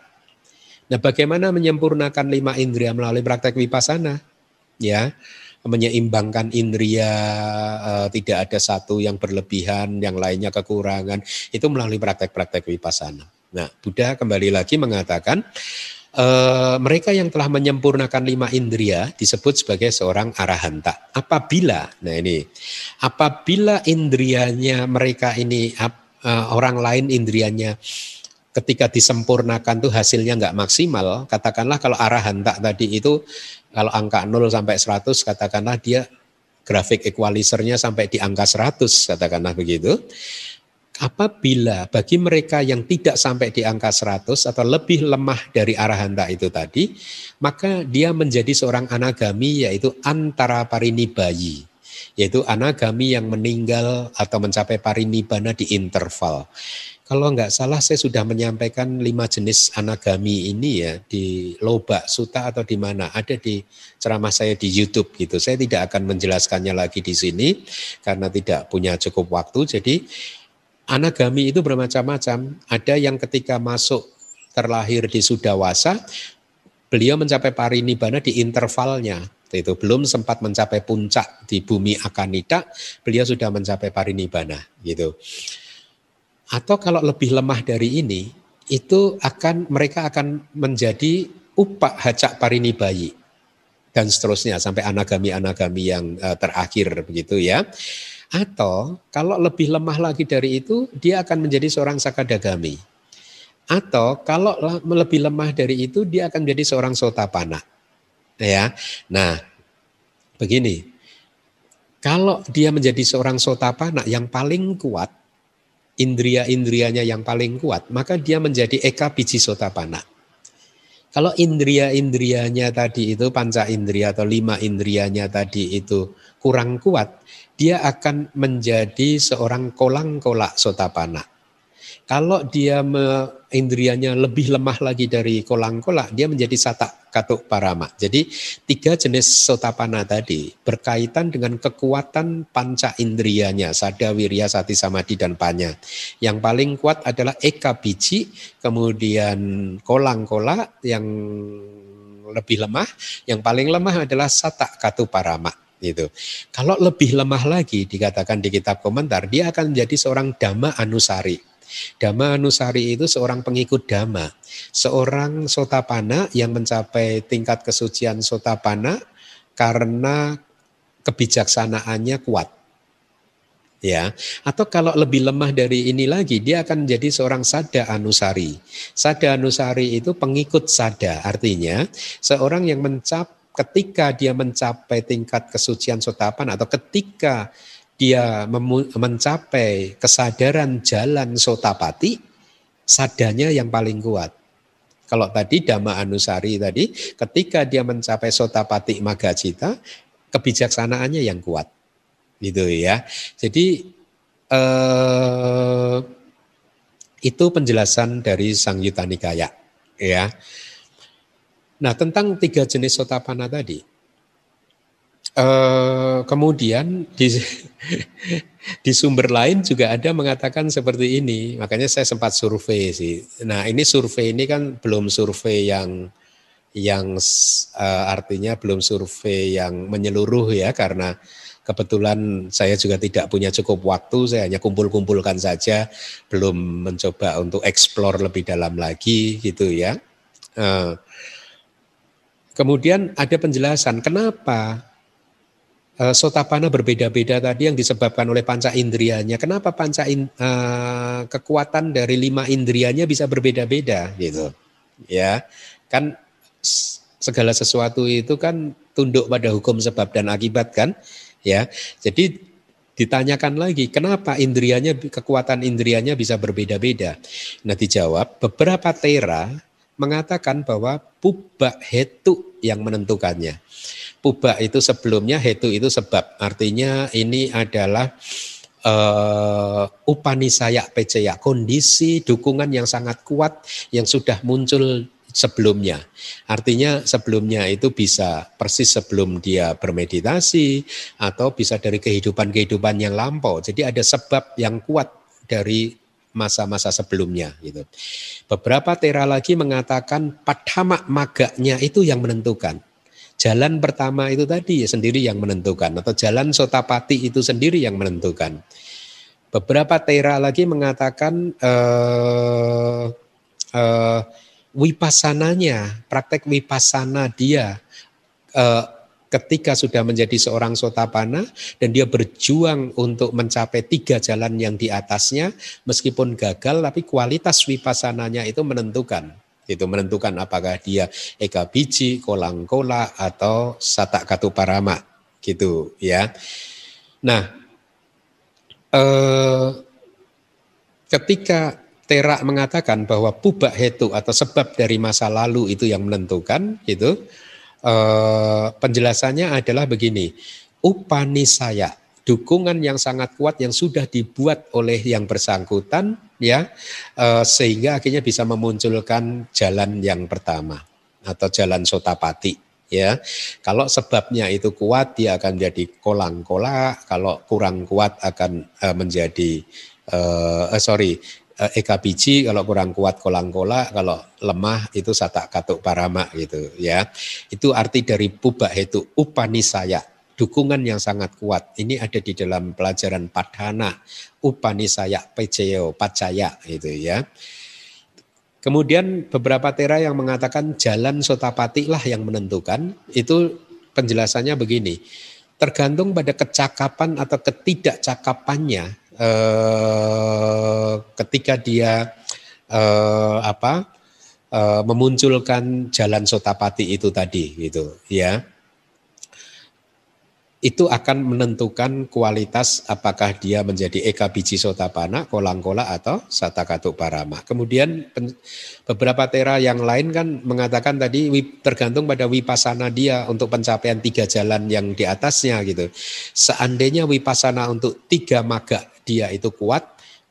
Nah, bagaimana menyempurnakan lima indria melalui praktek wipasana? Ya, menyeimbangkan indria, uh, tidak ada satu yang berlebihan, yang lainnya kekurangan, itu melalui praktek-praktek wipasana. Nah, Buddha kembali lagi mengatakan Uh, mereka yang telah menyempurnakan lima indria disebut sebagai seorang arahanta. Apabila, nah ini, apabila indrianya mereka ini uh, orang lain indrianya ketika disempurnakan tuh hasilnya nggak maksimal, katakanlah kalau arahanta tadi itu kalau angka 0 sampai 100 katakanlah dia grafik equalizernya sampai di angka 100 katakanlah begitu apabila bagi mereka yang tidak sampai di angka 100 atau lebih lemah dari arahanta itu tadi, maka dia menjadi seorang anagami yaitu antara parinibayi, yaitu anagami yang meninggal atau mencapai parinibbana di interval. Kalau nggak salah saya sudah menyampaikan lima jenis anagami ini ya di Loba Suta atau di mana ada di ceramah saya di YouTube gitu. Saya tidak akan menjelaskannya lagi di sini karena tidak punya cukup waktu. Jadi Anagami itu bermacam-macam. Ada yang ketika masuk terlahir di Sudawasa, beliau mencapai parinibbana di intervalnya. Itu belum sempat mencapai puncak di bumi Akanita, beliau sudah mencapai parinibbana gitu. Atau kalau lebih lemah dari ini, itu akan mereka akan menjadi upak hacak parinibayi dan seterusnya sampai anagami-anagami yang uh, terakhir begitu ya. Atau kalau lebih lemah lagi dari itu, dia akan menjadi seorang sakadagami. Atau kalau lebih lemah dari itu, dia akan menjadi seorang sotapana. Ya, nah begini, kalau dia menjadi seorang sotapana yang paling kuat, indria-indrianya yang paling kuat, maka dia menjadi eka biji sotapana. Kalau indria-indrianya tadi itu panca indria atau lima indrianya tadi itu kurang kuat, dia akan menjadi seorang kolang-kolak sotapana. Kalau dia me, indrianya lebih lemah lagi dari kolang-kolak, dia menjadi satak katuk parama. Jadi tiga jenis sotapana tadi berkaitan dengan kekuatan panca indrianya, sada, wirya, sati, samadhi, dan panya. Yang paling kuat adalah eka biji, kemudian kolang-kolak yang lebih lemah, yang paling lemah adalah satak katu parama itu. Kalau lebih lemah lagi dikatakan di kitab komentar, dia akan menjadi seorang dhamma anusari. Dhamma Anusari itu seorang pengikut Dhamma. Seorang sotapana yang mencapai tingkat kesucian sotapana karena kebijaksanaannya kuat. Ya, atau kalau lebih lemah dari ini lagi, dia akan menjadi seorang sada anusari. Sada anusari itu pengikut sada, artinya seorang yang mencap ketika dia mencapai tingkat kesucian sotapan atau ketika dia mencapai kesadaran jalan sotapati, sadanya yang paling kuat. Kalau tadi Dhamma Anusari tadi, ketika dia mencapai sotapati magacita, kebijaksanaannya yang kuat. Gitu ya. Jadi eh, itu penjelasan dari Sang Yuta Nikaya. Ya. Nah tentang tiga jenis sotapana tadi, Uh, kemudian di di sumber lain juga ada mengatakan seperti ini. Makanya saya sempat survei sih. Nah, ini survei ini kan belum survei yang yang uh, artinya belum survei yang menyeluruh ya karena kebetulan saya juga tidak punya cukup waktu, saya hanya kumpul-kumpulkan saja, belum mencoba untuk eksplor lebih dalam lagi gitu ya. Uh, kemudian ada penjelasan kenapa uh, sotapana berbeda-beda tadi yang disebabkan oleh panca indrianya. Kenapa panca in, uh, kekuatan dari lima indrianya bisa berbeda-beda gitu? Ya, kan segala sesuatu itu kan tunduk pada hukum sebab dan akibat kan? Ya, jadi ditanyakan lagi kenapa indrianya kekuatan indrianya bisa berbeda-beda. Nah dijawab beberapa tera mengatakan bahwa pubak hetu yang menentukannya. Puba itu sebelumnya, hetu itu sebab. Artinya ini adalah uh, upanisaya pecaya, kondisi dukungan yang sangat kuat yang sudah muncul sebelumnya. Artinya sebelumnya itu bisa persis sebelum dia bermeditasi atau bisa dari kehidupan-kehidupan yang lampau. Jadi ada sebab yang kuat dari masa-masa sebelumnya gitu. Beberapa tera lagi mengatakan padhama maganya itu yang menentukan. Jalan pertama itu tadi ya sendiri yang menentukan atau jalan sotapati itu sendiri yang menentukan. Beberapa tera lagi mengatakan eh, eh, wipasananya, praktek wipasana dia eh, ketika sudah menjadi seorang sotapana dan dia berjuang untuk mencapai tiga jalan yang di atasnya meskipun gagal tapi kualitas wipasananya itu menentukan itu menentukan apakah dia eka biji, kolang kola atau satak katu parama gitu ya. Nah, eh, ketika Terak mengatakan bahwa pubak hetu atau sebab dari masa lalu itu yang menentukan gitu, eh, penjelasannya adalah begini, upanisaya dukungan yang sangat kuat yang sudah dibuat oleh yang bersangkutan ya eh, sehingga akhirnya bisa memunculkan jalan yang pertama atau jalan sotapati ya. Kalau sebabnya itu kuat dia akan jadi kolang kola kalau kurang kuat akan eh, menjadi uh, sorry eka biji. Kalau kurang kuat kolang kola kalau lemah itu satak katuk parama gitu ya. Itu arti dari pubak itu upanisaya. Dukungan yang sangat kuat. Ini ada di dalam pelajaran Padhana, Upanisaya, Peceo, Pacaya itu ya. Kemudian beberapa tera yang mengatakan jalan sotapati lah yang menentukan, itu penjelasannya begini. Tergantung pada kecakapan atau ketidakcakapannya eh, ketika dia eh, apa eh, memunculkan jalan sotapati itu tadi gitu ya itu akan menentukan kualitas apakah dia menjadi eka biji sotapana, kolangkola atau satakatuk parama. Kemudian beberapa tera yang lain kan mengatakan tadi tergantung pada wipasana dia untuk pencapaian tiga jalan yang di atasnya gitu. Seandainya wipasana untuk tiga maga dia itu kuat,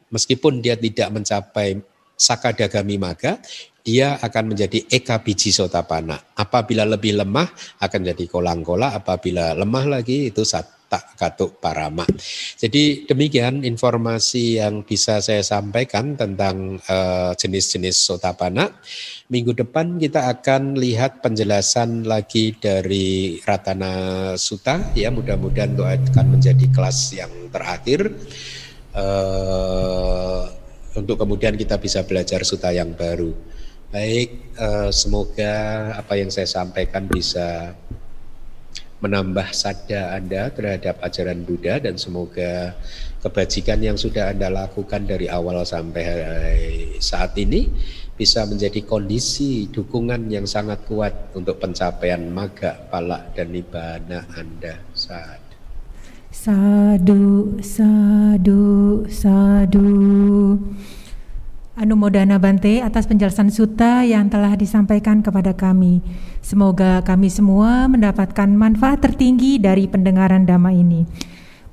meskipun dia tidak mencapai sakadagami maga, dia akan menjadi eka biji sotapana. Apabila lebih lemah akan jadi kolang-kola, apabila lemah lagi itu tak katuk parama. Jadi demikian informasi yang bisa saya sampaikan tentang uh, jenis-jenis sotapana. Minggu depan kita akan lihat penjelasan lagi dari Ratana Suta ya mudah-mudahan itu akan menjadi kelas yang terakhir. Uh, untuk kemudian kita bisa belajar suta yang baru. Baik, uh, semoga apa yang saya sampaikan bisa menambah sada Anda terhadap ajaran Buddha dan semoga kebajikan yang sudah Anda lakukan dari awal sampai saat ini bisa menjadi kondisi dukungan yang sangat kuat untuk pencapaian maga, palak, dan nibbana Anda saat Sadu, sadu, sadu. Anumodana Bante atas penjelasan suta yang telah disampaikan kepada kami. Semoga kami semua mendapatkan manfaat tertinggi dari pendengaran dhamma ini.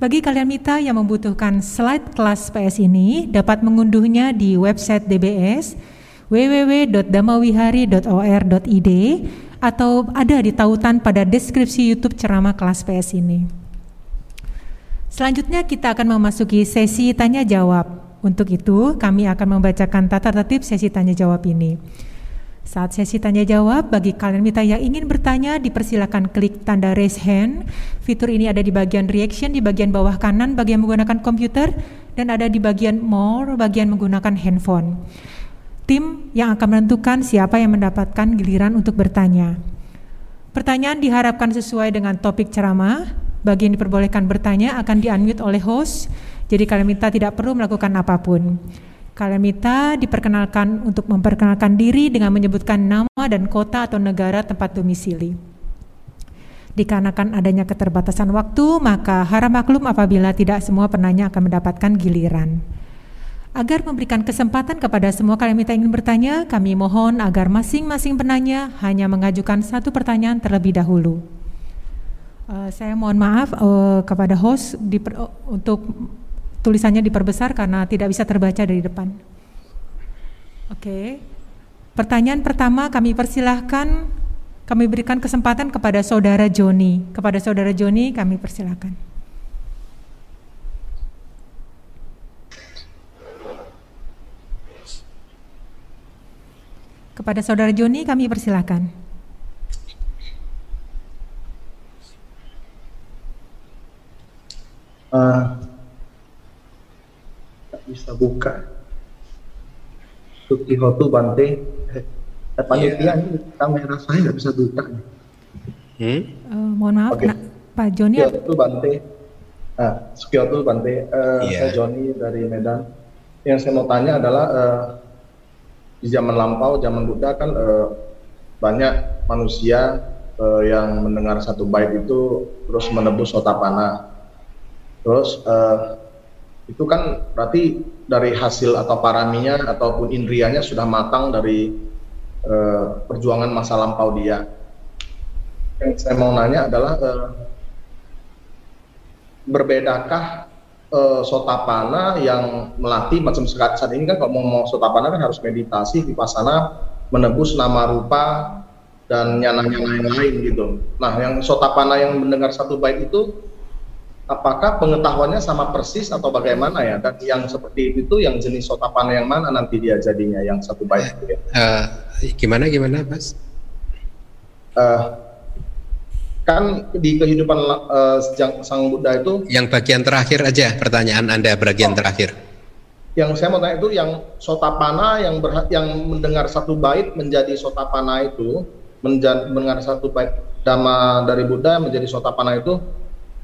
Bagi kalian mita yang membutuhkan slide kelas PS ini dapat mengunduhnya di website DBS www.damawihari.or.id atau ada di tautan pada deskripsi YouTube ceramah kelas PS ini. Selanjutnya kita akan memasuki sesi tanya jawab. Untuk itu, kami akan membacakan tata tertib sesi tanya jawab ini. Saat sesi tanya jawab, bagi kalian mita yang ingin bertanya, dipersilakan klik tanda raise hand. Fitur ini ada di bagian reaction di bagian bawah kanan bagi yang menggunakan komputer dan ada di bagian more bagian menggunakan handphone. Tim yang akan menentukan siapa yang mendapatkan giliran untuk bertanya. Pertanyaan diharapkan sesuai dengan topik ceramah. Bagi yang diperbolehkan bertanya akan di-unmute oleh host jadi kalian minta tidak perlu melakukan apa pun. Kalian minta diperkenalkan untuk memperkenalkan diri dengan menyebutkan nama dan kota atau negara tempat domisili. Dikarenakan adanya keterbatasan waktu, maka harap maklum apabila tidak semua penanya akan mendapatkan giliran. Agar memberikan kesempatan kepada semua kalian minta ingin bertanya, kami mohon agar masing-masing penanya hanya mengajukan satu pertanyaan terlebih dahulu. Uh, saya mohon maaf uh, kepada host di, uh, untuk tulisannya diperbesar karena tidak bisa terbaca dari depan. Oke. Okay. Pertanyaan pertama kami persilahkan kami berikan kesempatan kepada saudara Joni. Kepada saudara Joni kami persilahkan. Kepada saudara Joni kami persilahkan. Uh, bisa buka Suki Hotu Bante eh, panitia yeah. ini kamera saya nggak bisa buka nih. Hmm? Uh, mohon maaf okay. Pak Joni Sukiyoto Bante ah, Sukiyoto Bante uh, yeah. saya Joni dari Medan yang saya mau tanya adalah uh, di zaman lampau zaman Buddha kan uh, banyak manusia uh, yang mendengar satu bait itu terus menebus otapana terus uh, itu kan berarti dari hasil atau paraminya ataupun indrianya sudah matang dari uh, perjuangan masa lampau dia. Yang saya mau nanya adalah uh, berbedakah uh, sotapana yang melatih macam saat ini kan kalau mau, mau sotapana kan harus meditasi di pasana menebus nama rupa dan nyana-nyana yang lain gitu. Nah, yang sotapana yang mendengar satu bait itu apakah pengetahuannya sama persis atau bagaimana ya? Dan yang seperti itu yang jenis sotapana yang mana nanti dia jadinya yang satu baik ya? uh, gimana gimana mas? Uh, kan di kehidupan uh, sang Buddha itu yang bagian terakhir aja pertanyaan anda bagian oh, terakhir. Yang saya mau tanya itu yang sotapana yang berha yang mendengar satu bait menjadi sotapana itu mendengar satu bait dhamma dari Buddha menjadi sotapana itu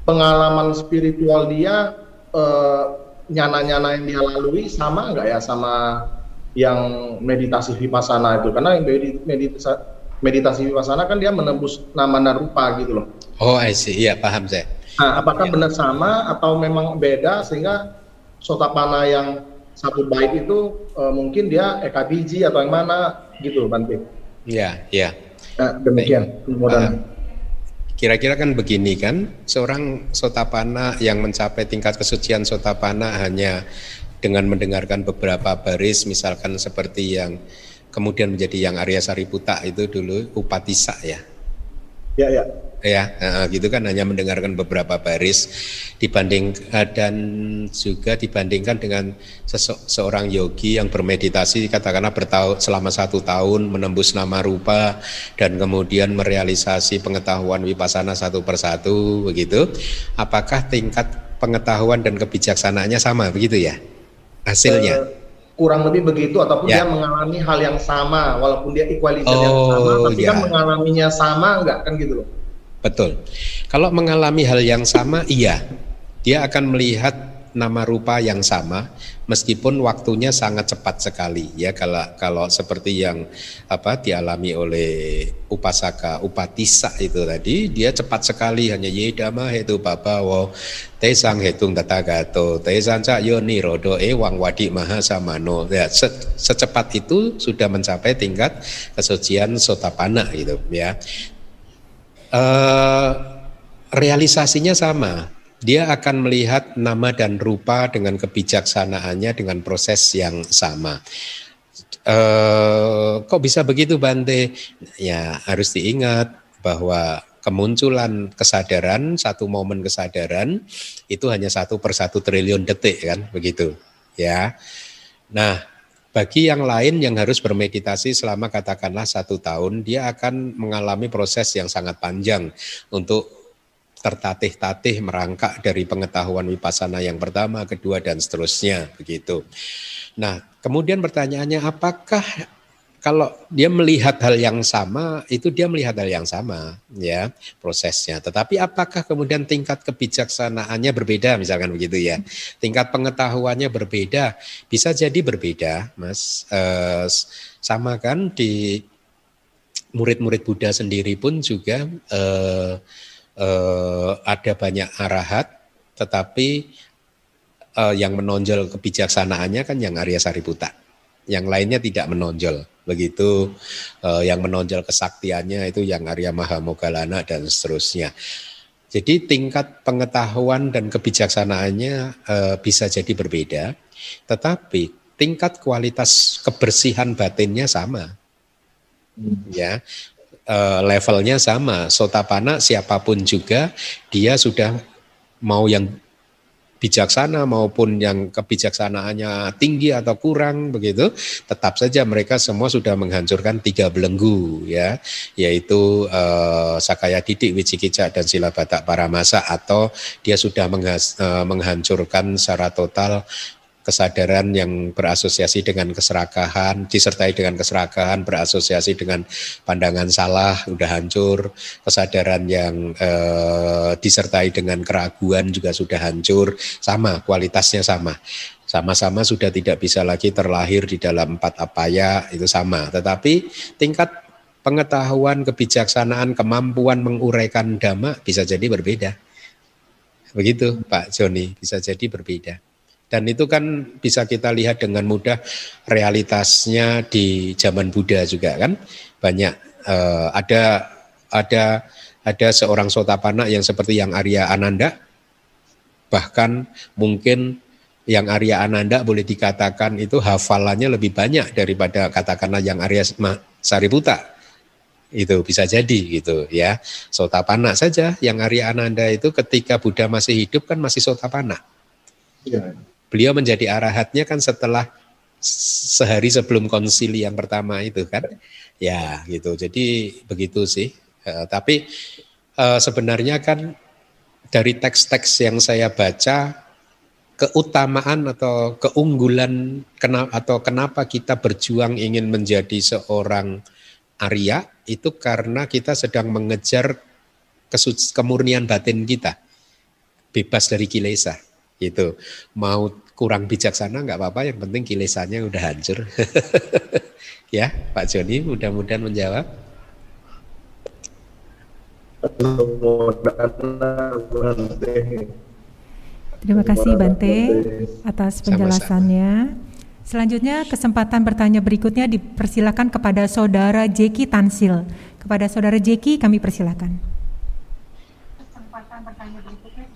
pengalaman spiritual dia uh, nyana-nyana yang dia lalui sama nggak ya sama yang meditasi vipassana itu karena yang meditasi meditasi vipassana kan dia menembus nama dan rupa gitu loh. Oh, I see. Iya, paham saya. Nah, apakah ya. benar sama atau memang beda sehingga sotapana yang satu baik itu uh, mungkin dia EKBG atau yang mana gitu, Bante? Iya, iya. Nah, demikian. Uh, Kira-kira kan begini kan, seorang sotapana yang mencapai tingkat kesucian sotapana hanya dengan mendengarkan beberapa baris, misalkan seperti yang kemudian menjadi yang Arya Sariputa itu dulu Upatisa ya. Ya, ya ya gitu kan hanya mendengarkan beberapa baris dibanding eh, dan juga dibandingkan dengan seorang yogi yang bermeditasi katakanlah bertahun selama satu tahun menembus nama rupa dan kemudian merealisasi pengetahuan wipasana satu persatu begitu apakah tingkat pengetahuan dan kebijaksanaannya sama begitu ya hasilnya uh, kurang lebih begitu ataupun ya. dia mengalami hal yang sama walaupun dia equalizer oh, yang sama tapi ya. kan mengalaminya sama enggak kan gitu loh Betul. Kalau mengalami hal yang sama, iya, dia akan melihat nama rupa yang sama meskipun waktunya sangat cepat sekali ya. Kalau kalau seperti yang apa dialami oleh upasaka upatisa itu tadi dia cepat sekali hanya yedama itu babawo tesang hitung gato tesang cak yoni rodo ewang wadi maha samano ya se, secepat itu sudah mencapai tingkat kesucian sotapana gitu ya uh, realisasinya sama. Dia akan melihat nama dan rupa dengan kebijaksanaannya dengan proses yang sama. Uh, kok bisa begitu Bante? Ya harus diingat bahwa kemunculan kesadaran satu momen kesadaran itu hanya satu per satu triliun detik kan begitu ya. Nah bagi yang lain yang harus bermeditasi selama katakanlah satu tahun, dia akan mengalami proses yang sangat panjang untuk tertatih-tatih merangkak dari pengetahuan wipasana yang pertama, kedua, dan seterusnya begitu. Nah, kemudian pertanyaannya apakah kalau dia melihat hal yang sama, itu dia melihat hal yang sama, ya prosesnya. Tetapi apakah kemudian tingkat kebijaksanaannya berbeda, misalkan begitu ya? Tingkat pengetahuannya berbeda, bisa jadi berbeda, mas. Eh, sama kan di murid-murid Buddha sendiri pun juga eh, eh, ada banyak arahat, tetapi eh, yang menonjol kebijaksanaannya kan yang Arya Sariputa, yang lainnya tidak menonjol begitu uh, yang menonjol kesaktiannya itu yang Arya Mahamogalana dan seterusnya. Jadi tingkat pengetahuan dan kebijaksanaannya uh, bisa jadi berbeda, tetapi tingkat kualitas kebersihan batinnya sama. Ya, uh, levelnya sama. Sotapana siapa pun juga dia sudah mau yang bijaksana maupun yang kebijaksanaannya tinggi atau kurang begitu, tetap saja mereka semua sudah menghancurkan tiga belenggu ya, yaitu uh, Sakaya Didik, Wicikica dan Sila Batak Paramasa atau dia sudah menghas, uh, menghancurkan secara total kesadaran yang berasosiasi dengan keserakahan, disertai dengan keserakahan, berasosiasi dengan pandangan salah, udah hancur, kesadaran yang eh, disertai dengan keraguan juga sudah hancur, sama, kualitasnya sama. Sama-sama sudah tidak bisa lagi terlahir di dalam empat apaya, itu sama. Tetapi tingkat pengetahuan, kebijaksanaan, kemampuan menguraikan dhamma bisa jadi berbeda. Begitu Pak Joni, bisa jadi berbeda. Dan itu kan bisa kita lihat dengan mudah realitasnya di zaman Buddha juga kan. Banyak uh, ada ada ada seorang sotapana yang seperti yang Arya Ananda. Bahkan mungkin yang Arya Ananda boleh dikatakan itu hafalannya lebih banyak daripada katakanlah yang Arya Sariputa. Itu bisa jadi gitu ya. Sotapana saja yang Arya Ananda itu ketika Buddha masih hidup kan masih sotapana ya. Beliau menjadi arahatnya kan setelah sehari sebelum konsili yang pertama itu kan. Ya gitu. Jadi begitu sih. Uh, tapi uh, sebenarnya kan dari teks-teks yang saya baca keutamaan atau keunggulan kenapa atau kenapa kita berjuang ingin menjadi seorang Arya itu karena kita sedang mengejar kemurnian batin kita bebas dari kilesa itu mau kurang bijaksana nggak apa-apa yang penting kilesannya udah hancur ya Pak Joni mudah-mudahan menjawab Terima kasih Bante atas penjelasannya. Selanjutnya kesempatan bertanya berikutnya dipersilakan kepada Saudara Jeki Tansil. Kepada Saudara Jeki kami persilakan. Kesempatan bertanya berikutnya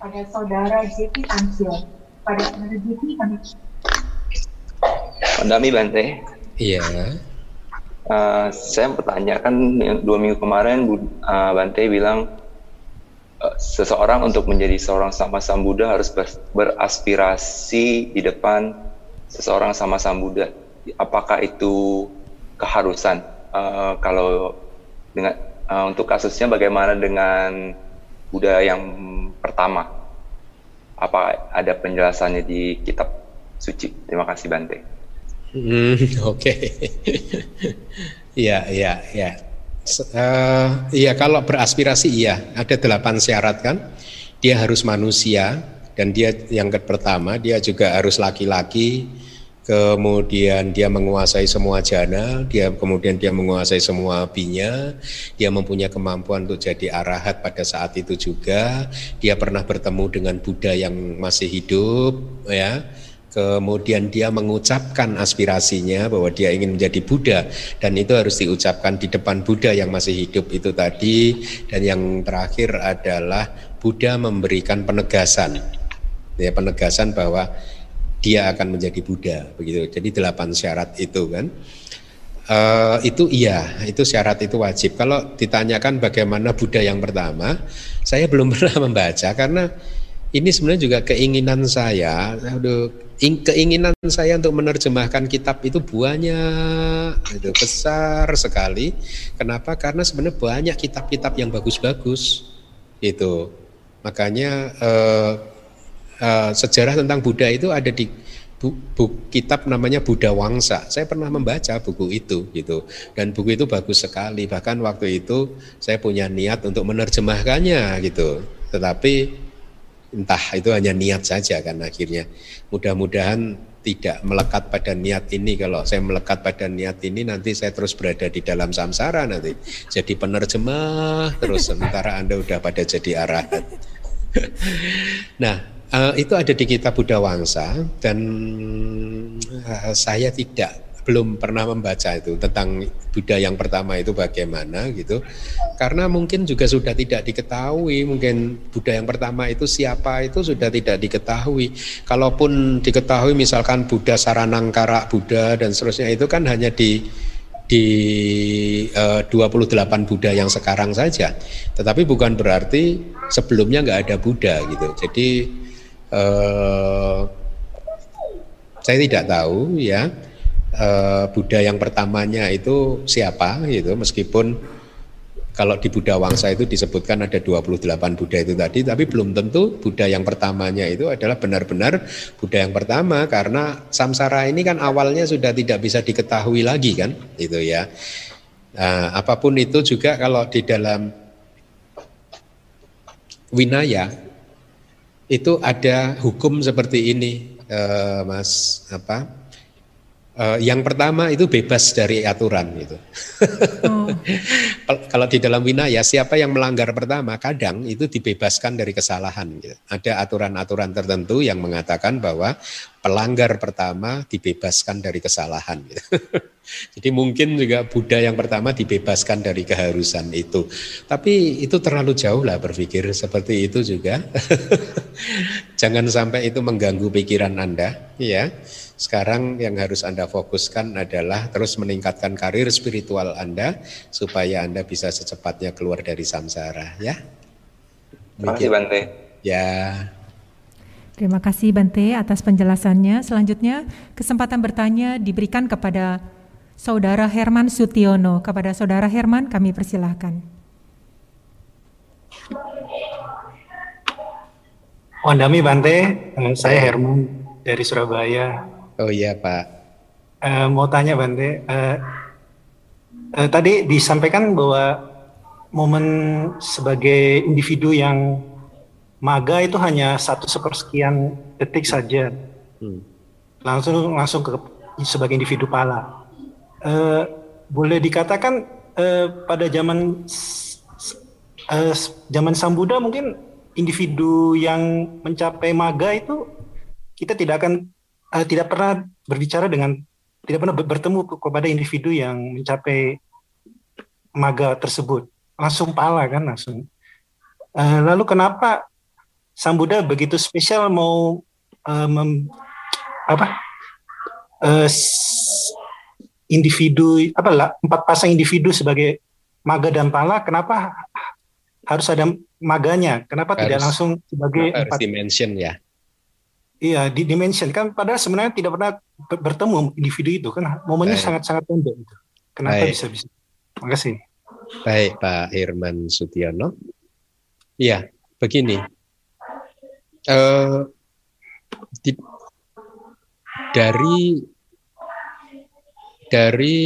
kepada Saudara Jeki Tansil. Kepada Saudara Jeki kami. Pandami Bante. Iya. Uh, saya bertanya kan dua minggu kemarin uh, Bante bilang uh, seseorang untuk menjadi seorang sama Sang Buddha harus ber, beraspirasi di depan seseorang sama Sang Buddha. Apakah itu keharusan? Uh, kalau dengan uh, untuk kasusnya bagaimana dengan Buddha yang pertama? Apa ada penjelasannya di kitab suci? Terima kasih Bante. Hmm, Oke, iya iya iya. Uh, iya kalau beraspirasi iya ada delapan syarat kan. Dia harus manusia dan dia yang pertama dia juga harus laki-laki. Kemudian dia menguasai semua jana, dia kemudian dia menguasai semua binya, dia mempunyai kemampuan untuk jadi arahat pada saat itu juga. Dia pernah bertemu dengan Buddha yang masih hidup, ya kemudian dia mengucapkan aspirasinya bahwa dia ingin menjadi Buddha dan itu harus diucapkan di depan Buddha yang masih hidup itu tadi dan yang terakhir adalah Buddha memberikan penegasan ya penegasan bahwa dia akan menjadi Buddha begitu jadi delapan syarat itu kan Uh, itu iya, itu syarat itu wajib. Kalau ditanyakan bagaimana Buddha yang pertama, saya belum pernah membaca karena ini sebenarnya juga keinginan saya. Aduh, keinginan saya untuk menerjemahkan kitab itu banyak, itu besar sekali. Kenapa? Karena sebenarnya banyak kitab-kitab yang bagus-bagus, itu. Makanya eh, eh, sejarah tentang Buddha itu ada di bu, bu, kitab namanya Buddha Wangsa. Saya pernah membaca buku itu, gitu. Dan buku itu bagus sekali. Bahkan waktu itu saya punya niat untuk menerjemahkannya, gitu. Tetapi entah itu hanya niat saja kan akhirnya mudah-mudahan tidak melekat pada niat ini kalau saya melekat pada niat ini nanti saya terus berada di dalam samsara nanti jadi penerjemah terus sementara anda udah pada jadi arahat nah uh, itu ada di kitab Buddha Wangsa dan uh, saya tidak belum pernah membaca itu tentang Buddha yang pertama itu bagaimana gitu. Karena mungkin juga sudah tidak diketahui, mungkin Buddha yang pertama itu siapa itu sudah tidak diketahui. Kalaupun diketahui misalkan Buddha Saranangkara Buddha dan seterusnya itu kan hanya di di eh, 28 Buddha yang sekarang saja. Tetapi bukan berarti sebelumnya nggak ada Buddha gitu. Jadi eh, saya tidak tahu ya uh, Buddha yang pertamanya itu siapa gitu. Meskipun kalau di Buddha Wangsa itu disebutkan ada 28 Buddha itu tadi tapi belum tentu Buddha yang pertamanya itu adalah benar-benar Buddha yang pertama karena samsara ini kan awalnya sudah tidak bisa diketahui lagi kan itu ya. Nah, apa pun itu juga kalau di dalam winaya itu ada hukum seperti ini eh, Mas apa Uh, yang pertama itu bebas dari aturan gitu. Oh. Kalau di dalam winaya siapa yang melanggar pertama kadang itu dibebaskan dari kesalahan. Gitu. Ada aturan-aturan tertentu yang mengatakan bahwa pelanggar pertama dibebaskan dari kesalahan. Gitu. Jadi mungkin juga Buddha yang pertama dibebaskan dari keharusan itu. Tapi itu terlalu jauh lah berpikir seperti itu juga. Jangan sampai itu mengganggu pikiran Anda, ya. Sekarang yang harus Anda fokuskan adalah terus meningkatkan karir spiritual Anda supaya Anda bisa secepatnya keluar dari samsara ya. Terima kasih Bante. Ya. Terima kasih Bante atas penjelasannya. Selanjutnya kesempatan bertanya diberikan kepada Saudara Herman Sutiono. Kepada Saudara Herman kami persilahkan. Wandami Bante, eh, saya Herman dari Surabaya. Oh iya Pak. Uh, mau tanya Bante, uh, uh, tadi disampaikan bahwa momen sebagai individu yang maga itu hanya satu sepersekian detik saja, hmm. langsung langsung ke sebagai individu pala. Uh, boleh dikatakan uh, pada zaman uh, zaman Sang Buddha mungkin individu yang mencapai maga itu kita tidak akan uh, tidak pernah berbicara dengan tidak pernah bertemu kepada individu yang mencapai maga tersebut langsung pala kan langsung lalu kenapa Sang Buddha begitu spesial mau uh, mem, apa uh, individu apa lah empat pasang individu sebagai maga dan pala kenapa harus ada maganya kenapa harus, tidak langsung sebagai harus empat dimension ya Iya, di dimension kan padahal sebenarnya tidak pernah bertemu individu itu kan momennya sangat-sangat pendek itu. Kenapa bisa bisa? Terima kasih. Baik Pak Herman Sutiono. Iya, begini. Uh, di, dari dari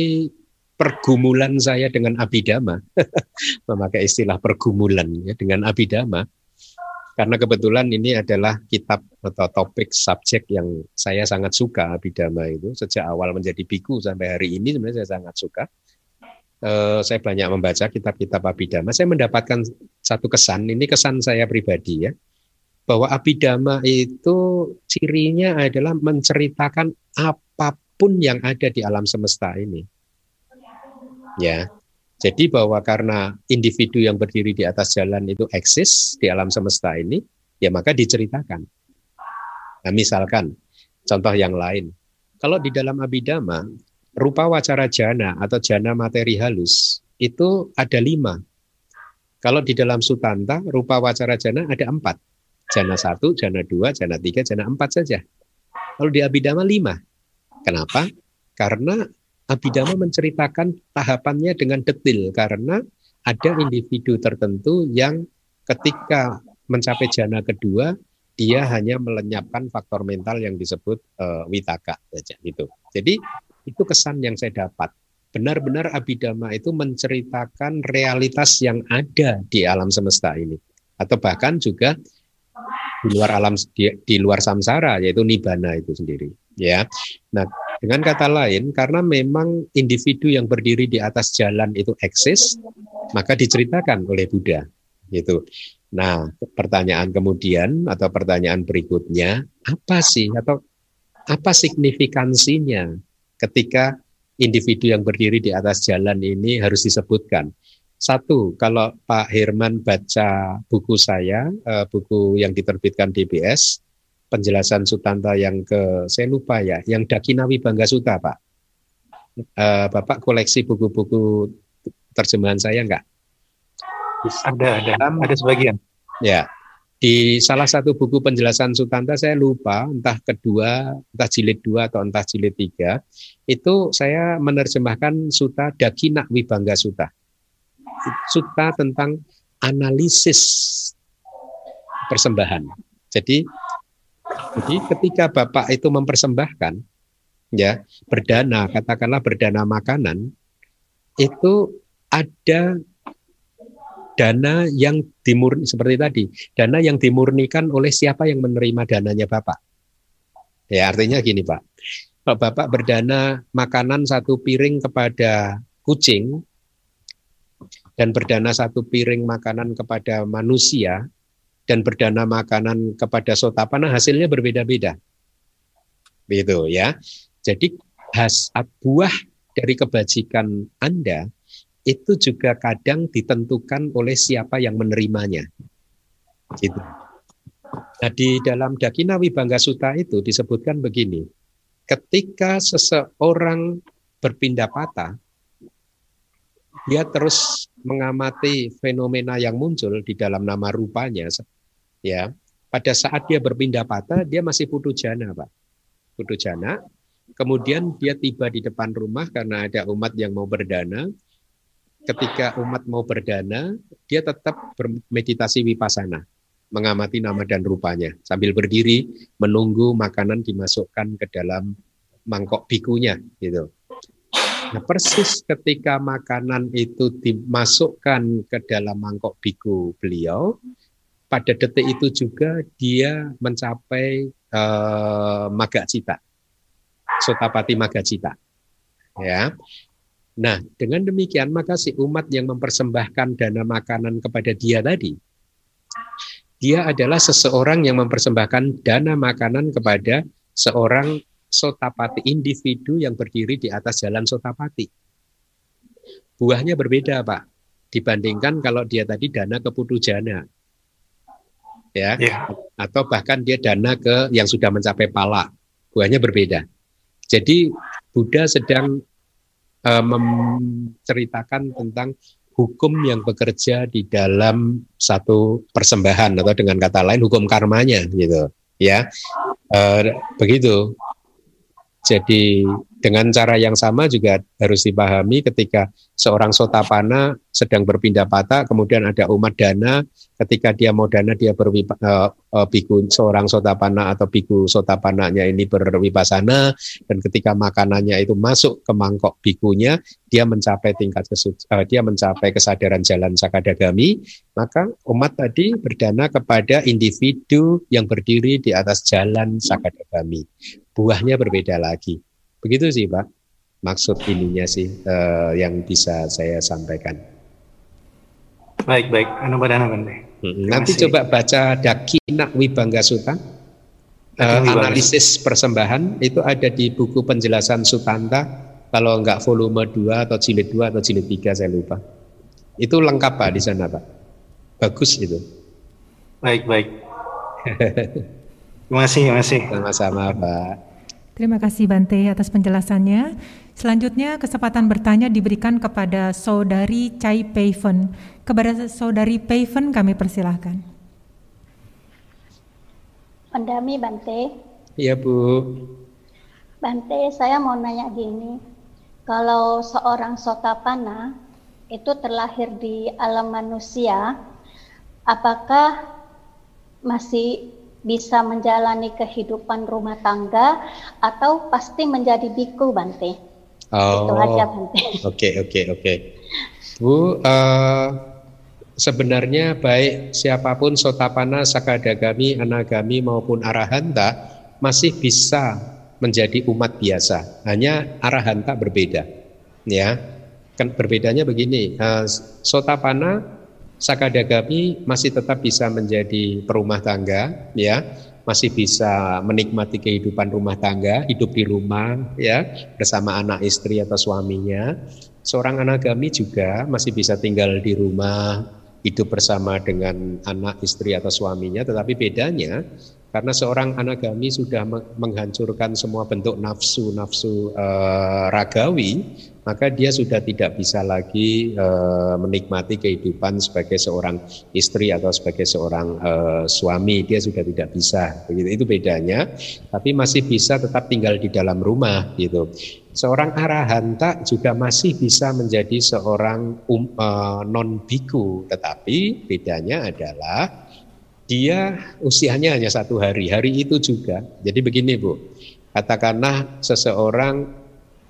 pergumulan saya dengan abidama, memakai istilah pergumulan ya dengan abidama, karena kebetulan ini adalah kitab atau topik subjek yang saya sangat suka Abhidhamma itu sejak awal menjadi biku sampai hari ini sebenarnya saya sangat suka. Uh, saya banyak membaca kitab-kitab Abhidhamma. Saya mendapatkan satu kesan, ini kesan saya pribadi ya, bahwa Abhidhamma itu cirinya adalah menceritakan apa pun yang ada di alam semesta ini. Ya, jadi bahwa karena individu yang berdiri di atas jalan itu eksis di alam semesta ini, ya maka diceritakan. Nah, misalkan contoh yang lain, kalau di dalam abidama rupa wacara jana atau jana materi halus itu ada lima. Kalau di dalam sutanta rupa wacara jana ada empat. Jana satu, jana dua, jana tiga, jana empat saja. Kalau di abidama lima. Kenapa? Karena Abhidhamma menceritakan tahapannya dengan detil karena ada individu tertentu yang ketika mencapai jana kedua dia hanya melenyapkan faktor mental yang disebut uh, witaka saja gitu. Jadi itu kesan yang saya dapat. Benar-benar Abhidhamma itu menceritakan realitas yang ada di alam semesta ini atau bahkan juga di luar alam di, di luar samsara yaitu nibana itu sendiri ya. Nah, dengan kata lain, karena memang individu yang berdiri di atas jalan itu eksis, maka diceritakan oleh Buddha. Gitu. Nah, pertanyaan kemudian atau pertanyaan berikutnya, apa sih atau apa signifikansinya ketika individu yang berdiri di atas jalan ini harus disebutkan? Satu, kalau Pak Herman baca buku saya, eh, buku yang diterbitkan DBS, penjelasan Sutanta yang ke saya lupa ya, yang Dakinawi Bangga Suta Pak. Uh, Bapak koleksi buku-buku terjemahan saya enggak? Ada, ada, ada sebagian. Ya, di salah satu buku penjelasan Sutanta saya lupa, entah kedua, entah jilid dua atau entah jilid tiga, itu saya menerjemahkan Suta Dakina Wibangga Suta. Suta tentang analisis persembahan. Jadi jadi ketika Bapak itu mempersembahkan ya berdana, katakanlah berdana makanan, itu ada dana yang dimurni seperti tadi, dana yang dimurnikan oleh siapa yang menerima dananya Bapak. Ya artinya gini Pak, Bapak berdana makanan satu piring kepada kucing dan berdana satu piring makanan kepada manusia, dan berdana makanan kepada sotapana hasilnya berbeda-beda. Begitu ya. Jadi has buah dari kebajikan Anda itu juga kadang ditentukan oleh siapa yang menerimanya. Gitu. Nah, di dalam Dakina Wibangga Sutta itu disebutkan begini. Ketika seseorang berpindah patah, dia terus mengamati fenomena yang muncul di dalam nama rupanya ya. Pada saat dia berpindah patah dia masih putu jana pak. Putu jana. Kemudian dia tiba di depan rumah karena ada umat yang mau berdana. Ketika umat mau berdana dia tetap bermeditasi wipasana mengamati nama dan rupanya. Sambil berdiri menunggu makanan dimasukkan ke dalam mangkok bikunya gitu Nah, persis ketika makanan itu dimasukkan ke dalam mangkok biku beliau, pada detik itu juga dia mencapai uh, maga cita, sotapati maga cita. Ya. Nah, dengan demikian maka si umat yang mempersembahkan dana makanan kepada dia tadi, dia adalah seseorang yang mempersembahkan dana makanan kepada seorang sotapati, individu yang berdiri di atas jalan sotapati. Buahnya berbeda, Pak, dibandingkan kalau dia tadi dana ke jana. Ya, yeah. atau bahkan dia dana ke yang sudah mencapai pala. Buahnya berbeda. Jadi Buddha sedang uh, menceritakan tentang hukum yang bekerja di dalam satu persembahan atau dengan kata lain hukum karmanya gitu ya uh, begitu jadi dengan cara yang sama juga harus dipahami ketika seorang sotapana sedang berpindah patah, kemudian ada umat dana, ketika dia mau dana dia berwipa, uh, seorang sotapana atau biku sotapananya ini berwipasana, dan ketika makanannya itu masuk ke mangkok bikunya, dia mencapai tingkat kesuci, uh, dia mencapai kesadaran jalan sakadagami, maka umat tadi berdana kepada individu yang berdiri di atas jalan sakadagami buahnya berbeda lagi. Begitu sih Pak, maksud ininya sih uh, yang bisa saya sampaikan. Baik, baik. Anu badana bande. Hmm, nanti kasih. coba baca Dakina Wibangga Suta. Uh, analisis persembahan itu ada di buku penjelasan Sutanta kalau enggak volume 2 atau jilid 2 atau jilid 3 saya lupa. Itu lengkap Pak di sana Pak. Bagus itu. Baik, baik. Terima kasih, terima kasih. Sama-sama, Pak. Terima kasih Bante atas penjelasannya. Selanjutnya kesempatan bertanya diberikan kepada Saudari Chai Peifen. Kepada Saudari Peifen kami persilahkan. Pendami Bante. Iya Bu. Bante, saya mau nanya gini. Kalau seorang sotapana itu terlahir di alam manusia, apakah masih bisa menjalani kehidupan rumah tangga atau pasti menjadi biku Bante. Oh, Itu aja Bante. Oke oke oke. Bu, uh, sebenarnya baik siapa pun sotapana, sakadagami, anagami maupun arahanta masih bisa menjadi umat biasa. Hanya arahanta berbeda. Ya, kan berbedanya begini. Uh, sotapana Sakadagami masih tetap bisa menjadi perumah tangga, ya, masih bisa menikmati kehidupan rumah tangga, hidup di rumah, ya, bersama anak istri atau suaminya. Seorang anagami juga masih bisa tinggal di rumah, hidup bersama dengan anak istri atau suaminya, tetapi bedanya karena seorang anagami sudah menghancurkan semua bentuk nafsu-nafsu e, ragawi, maka dia sudah tidak bisa lagi e, menikmati kehidupan sebagai seorang istri atau sebagai seorang e, suami. Dia sudah tidak bisa. Begitu itu bedanya. Tapi masih bisa tetap tinggal di dalam rumah gitu. Seorang arahanta juga masih bisa menjadi seorang um, e, non biku, tetapi bedanya adalah dia usianya hanya satu hari. Hari itu juga. Jadi begini Bu, katakanlah seseorang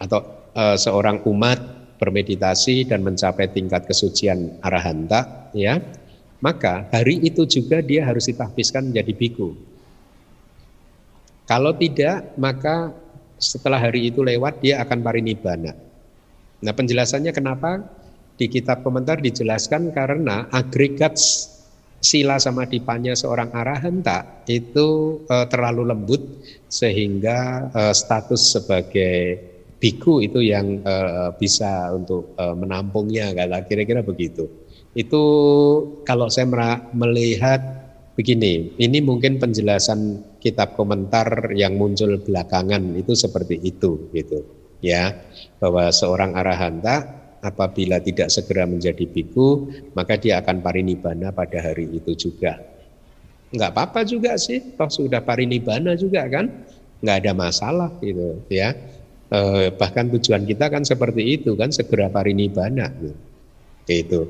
atau uh, seorang umat bermeditasi dan mencapai tingkat kesucian arahanta, ya, maka hari itu juga dia harus ditahbiskan menjadi biku. Kalau tidak, maka setelah hari itu lewat dia akan parinibbana. Nah penjelasannya kenapa di kitab komentar dijelaskan karena agregat sila sama dipanya seorang arahanta itu uh, terlalu lembut sehingga uh, status sebagai biku itu yang uh, bisa untuk uh, menampungnya kala kira-kira begitu. Itu kalau saya melihat begini, ini mungkin penjelasan kitab komentar yang muncul belakangan itu seperti itu gitu ya. Bahwa seorang arahanta apabila tidak segera menjadi biku, maka dia akan parinibbana pada hari itu juga. Enggak apa-apa juga sih, toh sudah parinibbana juga kan, enggak ada masalah gitu ya. Eh, bahkan tujuan kita kan seperti itu kan, segera parinibbana. Gitu. Itu.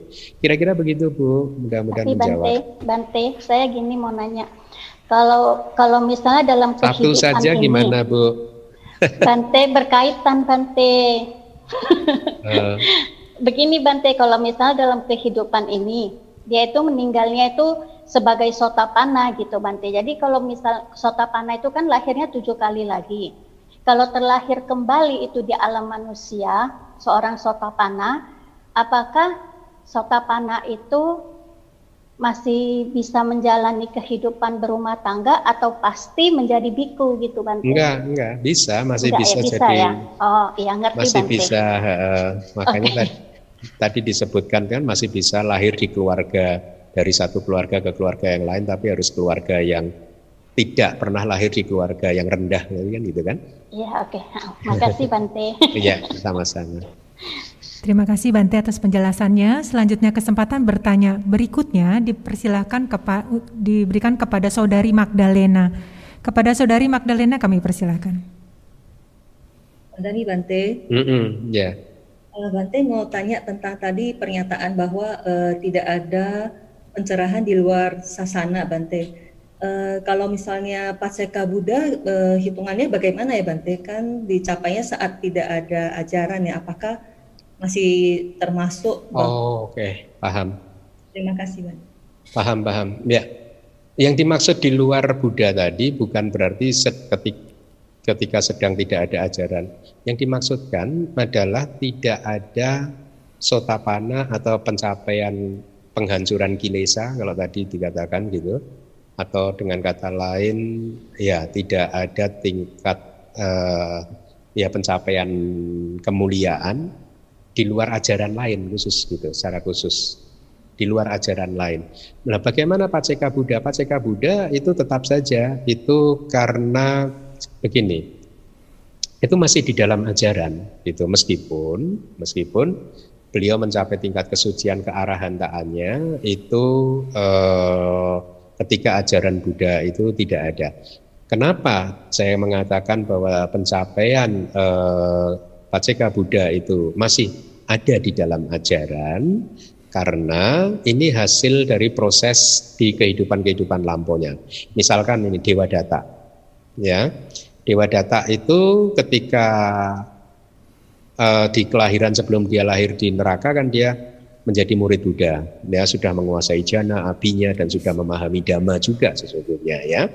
Kira-kira begitu Bu, mudah-mudahan menjawab. Bante, Bante, saya gini mau nanya. Kalau kalau misalnya dalam kehidupan Satu saja ini, gimana Bu? Bante berkaitan Bante uh. Begini Bante, kalau misalnya dalam kehidupan ini, dia itu meninggalnya itu sebagai sotapana gitu Bante. Jadi kalau misal sotapana itu kan lahirnya tujuh kali lagi. Kalau terlahir kembali itu di alam manusia, seorang sotapana, apakah sotapana itu masih bisa menjalani kehidupan berumah tangga atau pasti menjadi biku gitu Bante? Enggak, enggak, bisa, masih enggak, bisa, ya, bisa jadi. Ya? Oh, iya ngerti Masih Bante. bisa, uh, makanya okay. tadi, tadi disebutkan kan masih bisa lahir di keluarga dari satu keluarga ke keluarga yang lain, tapi harus keluarga yang tidak pernah lahir di keluarga yang rendah, kan gitu kan? Iya, oke. Okay. Makasih Bante. Iya, sama-sama. Terima kasih Bante atas penjelasannya. Selanjutnya kesempatan bertanya berikutnya dipersilahkan kepa diberikan kepada Saudari Magdalena. Kepada Saudari Magdalena kami persilahkan. Saudari Bante. Mm -mm, yeah. Bante mau tanya tentang tadi pernyataan bahwa uh, tidak ada pencerahan di luar sasana Bante. Uh, kalau misalnya Paseka Buddha uh, hitungannya bagaimana ya Bante? Kan dicapainya saat tidak ada ajaran ya. Apakah masih termasuk. Oh, oke, okay. paham. Terima kasih, Bang. Paham, paham. Ya. Yang dimaksud di luar Buddha tadi bukan berarti ketika, ketika sedang tidak ada ajaran. Yang dimaksudkan adalah tidak ada sotapana atau pencapaian penghancuran kilesa kalau tadi dikatakan gitu atau dengan kata lain ya tidak ada tingkat uh, ya pencapaian kemuliaan di luar ajaran lain khusus gitu, secara khusus di luar ajaran lain. Nah, bagaimana Paceka Buddha? Paceka Buddha itu tetap saja itu karena begini, itu masih di dalam ajaran itu meskipun meskipun beliau mencapai tingkat kesucian kearahantaannya itu eh, ketika ajaran Buddha itu tidak ada. Kenapa saya mengatakan bahwa pencapaian eh, Paceka Buddha itu masih ada di dalam ajaran karena ini hasil dari proses di kehidupan-kehidupan lampaunya. Misalkan ini Dewa Data. Ya. Dewa Data itu ketika uh, di kelahiran sebelum dia lahir di neraka kan dia menjadi murid Buddha. Dia sudah menguasai jana, apinya dan sudah memahami dhamma juga sesungguhnya ya.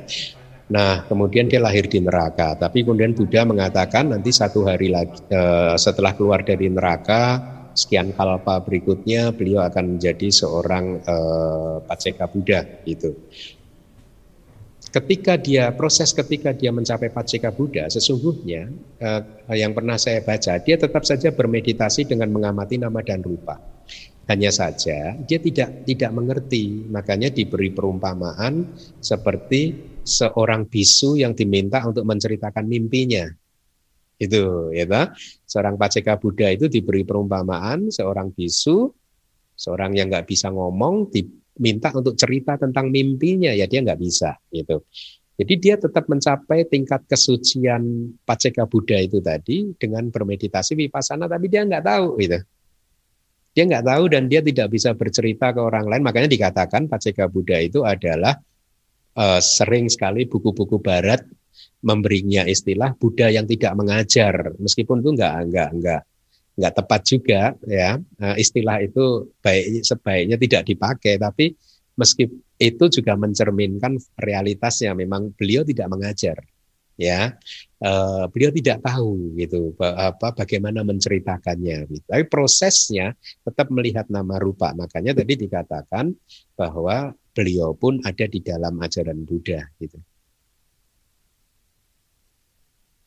Nah, kemudian dia lahir di neraka. Tapi kemudian Buddha mengatakan nanti satu hari lagi eh, setelah keluar dari neraka, sekian kalpa berikutnya beliau akan menjadi seorang eh, Paceka Buddha gitu. Ketika dia proses ketika dia mencapai Paceka Buddha, sesungguhnya eh, yang pernah saya baca, dia tetap saja bermeditasi dengan mengamati nama dan rupa. Hanya saja dia tidak tidak mengerti, makanya diberi perumpamaan seperti seorang bisu yang diminta untuk menceritakan mimpinya. Itu, ya toh? Seorang paceka Buddha itu diberi perumpamaan seorang bisu, seorang yang nggak bisa ngomong diminta untuk cerita tentang mimpinya, ya dia nggak bisa, gitu. Jadi dia tetap mencapai tingkat kesucian paceka Buddha itu tadi dengan bermeditasi vipassana, tapi dia nggak tahu, gitu. Dia nggak tahu dan dia tidak bisa bercerita ke orang lain. Makanya dikatakan paceka Buddha itu adalah uh, sering sekali buku-buku Barat memberinya istilah Buddha yang tidak mengajar, meskipun itu enggak enggak enggak enggak tepat juga ya. Uh, istilah itu baik sebaiknya tidak dipakai, tapi meski itu juga mencerminkan realitasnya. Memang beliau tidak mengajar ya. Uh, beliau tidak tahu gitu apa bagaimana menceritakannya gitu. tapi prosesnya tetap melihat nama rupa. Makanya tadi dikatakan bahwa beliau pun ada di dalam ajaran Buddha gitu.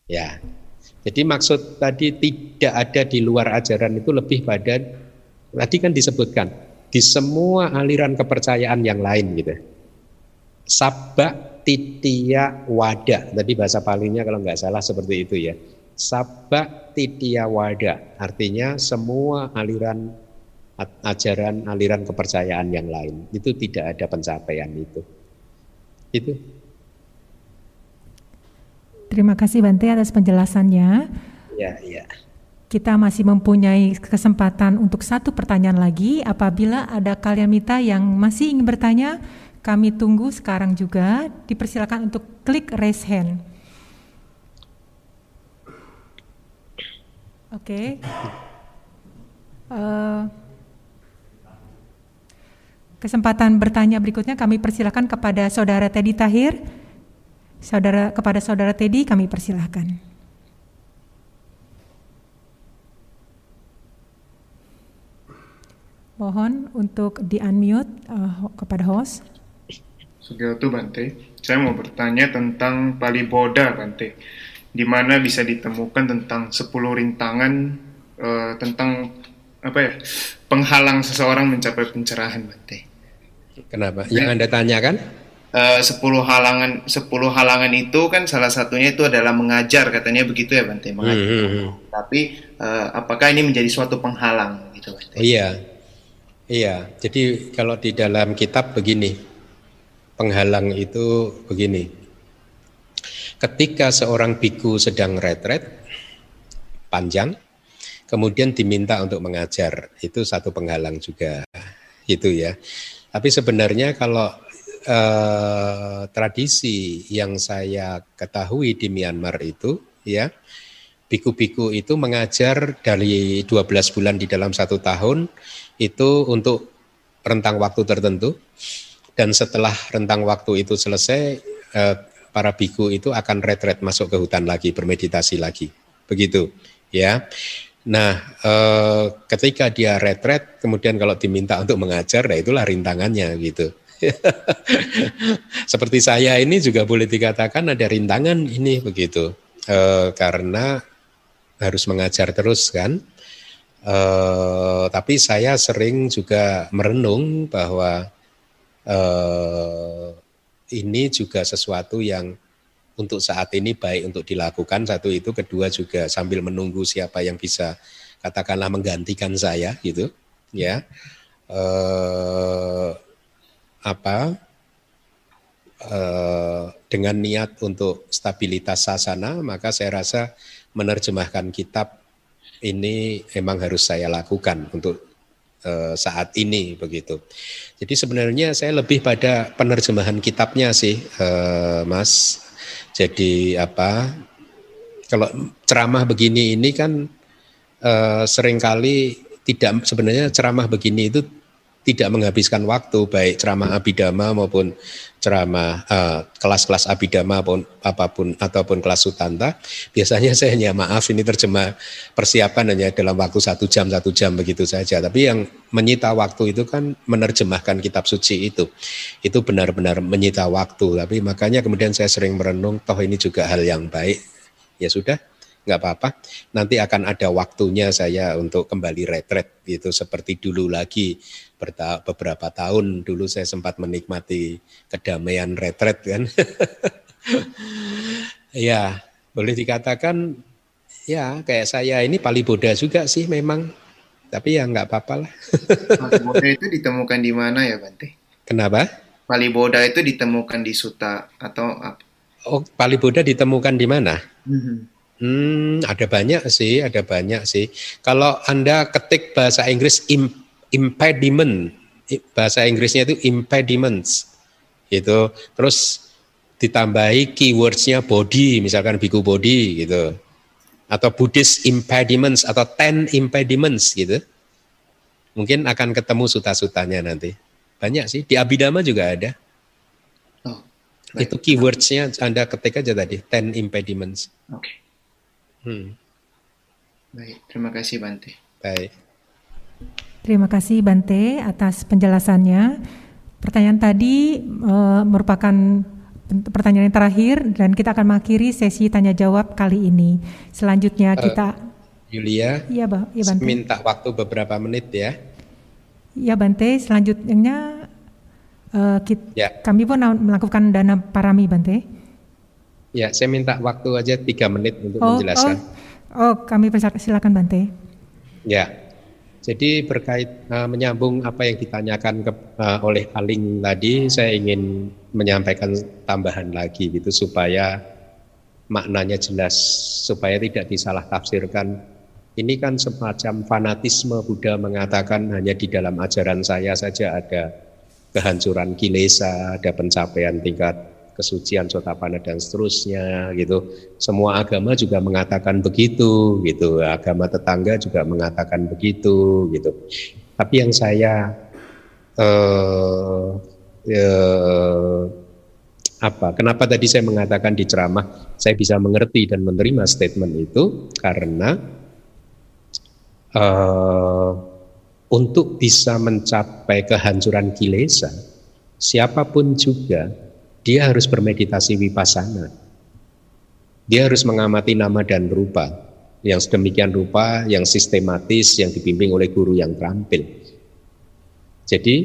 Ya. Jadi maksud tadi tidak ada di luar ajaran itu lebih pada tadi kan disebutkan di semua aliran kepercayaan yang lain gitu. Sabak titiya wada. Tadi bahasa palingnya kalau nggak salah seperti itu ya. Sabak titiya wada. Artinya semua aliran ajaran aliran kepercayaan yang lain. Itu tidak ada pencapaian itu. Itu. Terima kasih Bante atas penjelasannya. Ya ya. Kita masih mempunyai kesempatan untuk satu pertanyaan lagi. Apabila ada kalian mita yang masih ingin bertanya kami tunggu sekarang juga. Dipersilakan untuk klik raise hand. Oke. Okay. uh, eh, Kesempatan bertanya berikutnya kami persilahkan kepada Saudara Teddy Tahir. Saudara kepada Saudara Teddy kami persilahkan. Mohon untuk di-unmute uh, kepada host. Sugioto Bante, saya mau bertanya tentang Paliboda Bante, di mana bisa ditemukan tentang 10 rintangan uh, tentang apa ya penghalang seseorang mencapai pencerahan Bante. Kenapa? Yang Anda tanyakan? Uh, 10 halangan 10 halangan itu kan salah satunya itu adalah mengajar katanya begitu ya Bante mengajar. Hmm, hmm, hmm. Tapi uh, apakah ini menjadi suatu penghalang gitu Bante? Oh, iya. Iya, jadi kalau di dalam kitab begini, penghalang itu begini. Ketika seorang biku sedang retret panjang, kemudian diminta untuk mengajar, itu satu penghalang juga, itu ya. Tapi sebenarnya kalau eh, tradisi yang saya ketahui di Myanmar itu, ya, biku-biku itu mengajar dari 12 bulan di dalam satu tahun itu untuk rentang waktu tertentu. Dan setelah rentang waktu itu selesai eh, para biku itu akan retret masuk ke hutan lagi bermeditasi lagi. Begitu ya nah eh, ketika dia retret kemudian kalau diminta untuk mengajar nah itulah rintangannya gitu. Seperti saya ini juga boleh dikatakan ada rintangan ini begitu. Eh, karena harus mengajar terus kan. Uh, tapi saya sering juga merenung bahwa uh, ini juga sesuatu yang untuk saat ini baik untuk dilakukan satu itu kedua juga sambil menunggu siapa yang bisa katakanlah menggantikan saya gitu ya uh, apa uh, dengan niat untuk stabilitas sasana maka saya rasa menerjemahkan kitab ini emang harus saya lakukan untuk uh, saat ini begitu. Jadi sebenarnya saya lebih pada penerjemahan kitabnya sih, uh, Mas. Jadi apa? Kalau ceramah begini ini kan uh, sering kali tidak sebenarnya ceramah begini itu tidak menghabiskan waktu baik ceramah abidama maupun ceramah uh, kelas-kelas abidama pun apa pun ataupun kelas sutanta biasanya saya hanya maaf ini terjemah persiapan hanya dalam waktu satu jam satu jam begitu saja. Tapi yang menyita waktu itu kan menerjemahkan kitab suci itu. Itu benar-benar menyita waktu. Tapi makanya kemudian saya sering merenung toh ini juga hal yang baik. Ya sudah nggak apa-apa. Nanti akan ada waktunya saya untuk kembali retret itu seperti dulu lagi beberapa tahun dulu saya sempat menikmati kedamaian retret kan. ya, boleh dikatakan ya kayak saya ini paliboda juga sih memang. Tapi ya nggak apa-apa lah. Paliboda itu ditemukan di mana ya Bante? Kenapa? Paliboda itu ditemukan di Suta atau apa? Oh, Paliboda ditemukan di mana? Mm -hmm. Hmm, ada banyak sih, ada banyak sih. Kalau Anda ketik bahasa Inggris impediment, bahasa Inggrisnya itu impediments, gitu. Terus ditambahi keywordsnya body, misalkan biku body, gitu. Atau Buddhist impediments atau ten impediments, gitu. Mungkin akan ketemu suta-sutanya nanti. Banyak sih, di Abhidhamma juga ada. Oh, itu keywordsnya Anda ketik aja tadi, ten impediments. Oke. Okay. Hmm. Baik, terima kasih Bante. Baik. Terima kasih Bante atas penjelasannya. Pertanyaan tadi uh, merupakan pertanyaan yang terakhir dan kita akan mengakhiri sesi tanya jawab kali ini. Selanjutnya uh, kita Yulia. Iya, Bang. Ya, Bante. Minta waktu beberapa menit ya. Iya, Bante. Selanjutnya uh, kita, ya. kami pun melakukan dana parami, Bante. Ya, saya minta waktu aja tiga menit untuk oh, menjelaskan. Oh, oh kami silakan Bante. Ya, jadi berkait uh, menyambung apa yang ditanyakan ke, uh, oleh Aling tadi, saya ingin menyampaikan tambahan lagi gitu supaya maknanya jelas, supaya tidak disalah tafsirkan. Ini kan semacam fanatisme Buddha mengatakan hanya di dalam ajaran saya saja ada kehancuran kilesa, ada pencapaian tingkat kesucian sotapana dan seterusnya gitu. Semua agama juga mengatakan begitu gitu. Agama tetangga juga mengatakan begitu gitu. Tapi yang saya eh, eh, apa? Kenapa tadi saya mengatakan di ceramah saya bisa mengerti dan menerima statement itu karena eh, untuk bisa mencapai kehancuran kilesa, siapa pun juga dia harus bermeditasi vipassana. Dia harus mengamati nama dan rupa yang sedemikian rupa, yang sistematis, yang dibimbing oleh guru yang terampil. Jadi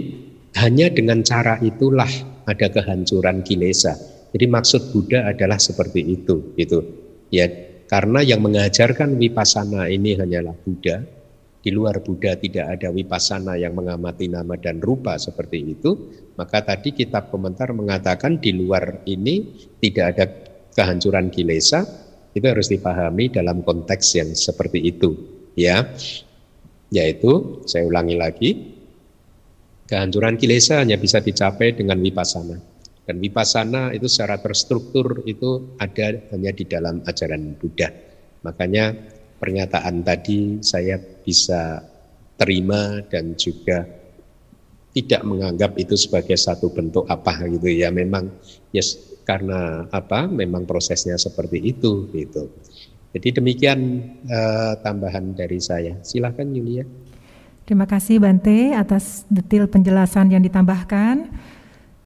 hanya dengan cara itulah ada kehancuran kilesa. Jadi maksud Buddha adalah seperti itu, gitu. Ya, karena yang mengajarkan vipassana ini hanyalah Buddha, di luar Buddha tidak ada vipassana yang mengamati nama dan rupa seperti itu, maka tadi kitab komentar mengatakan di luar ini tidak ada kehancuran kilesa, itu harus dipahami dalam konteks yang seperti itu, ya. Yaitu, saya ulangi lagi, kehancuran kilesa hanya bisa dicapai dengan vipassana. Dan vipassana itu secara terstruktur itu ada hanya di dalam ajaran Buddha. Makanya pernyataan tadi saya bisa terima dan juga tidak menganggap itu sebagai satu bentuk apa gitu ya. Memang yes karena apa memang prosesnya seperti itu gitu. Jadi demikian uh, tambahan dari saya. Silakan Yulia. Terima kasih Bante atas detail penjelasan yang ditambahkan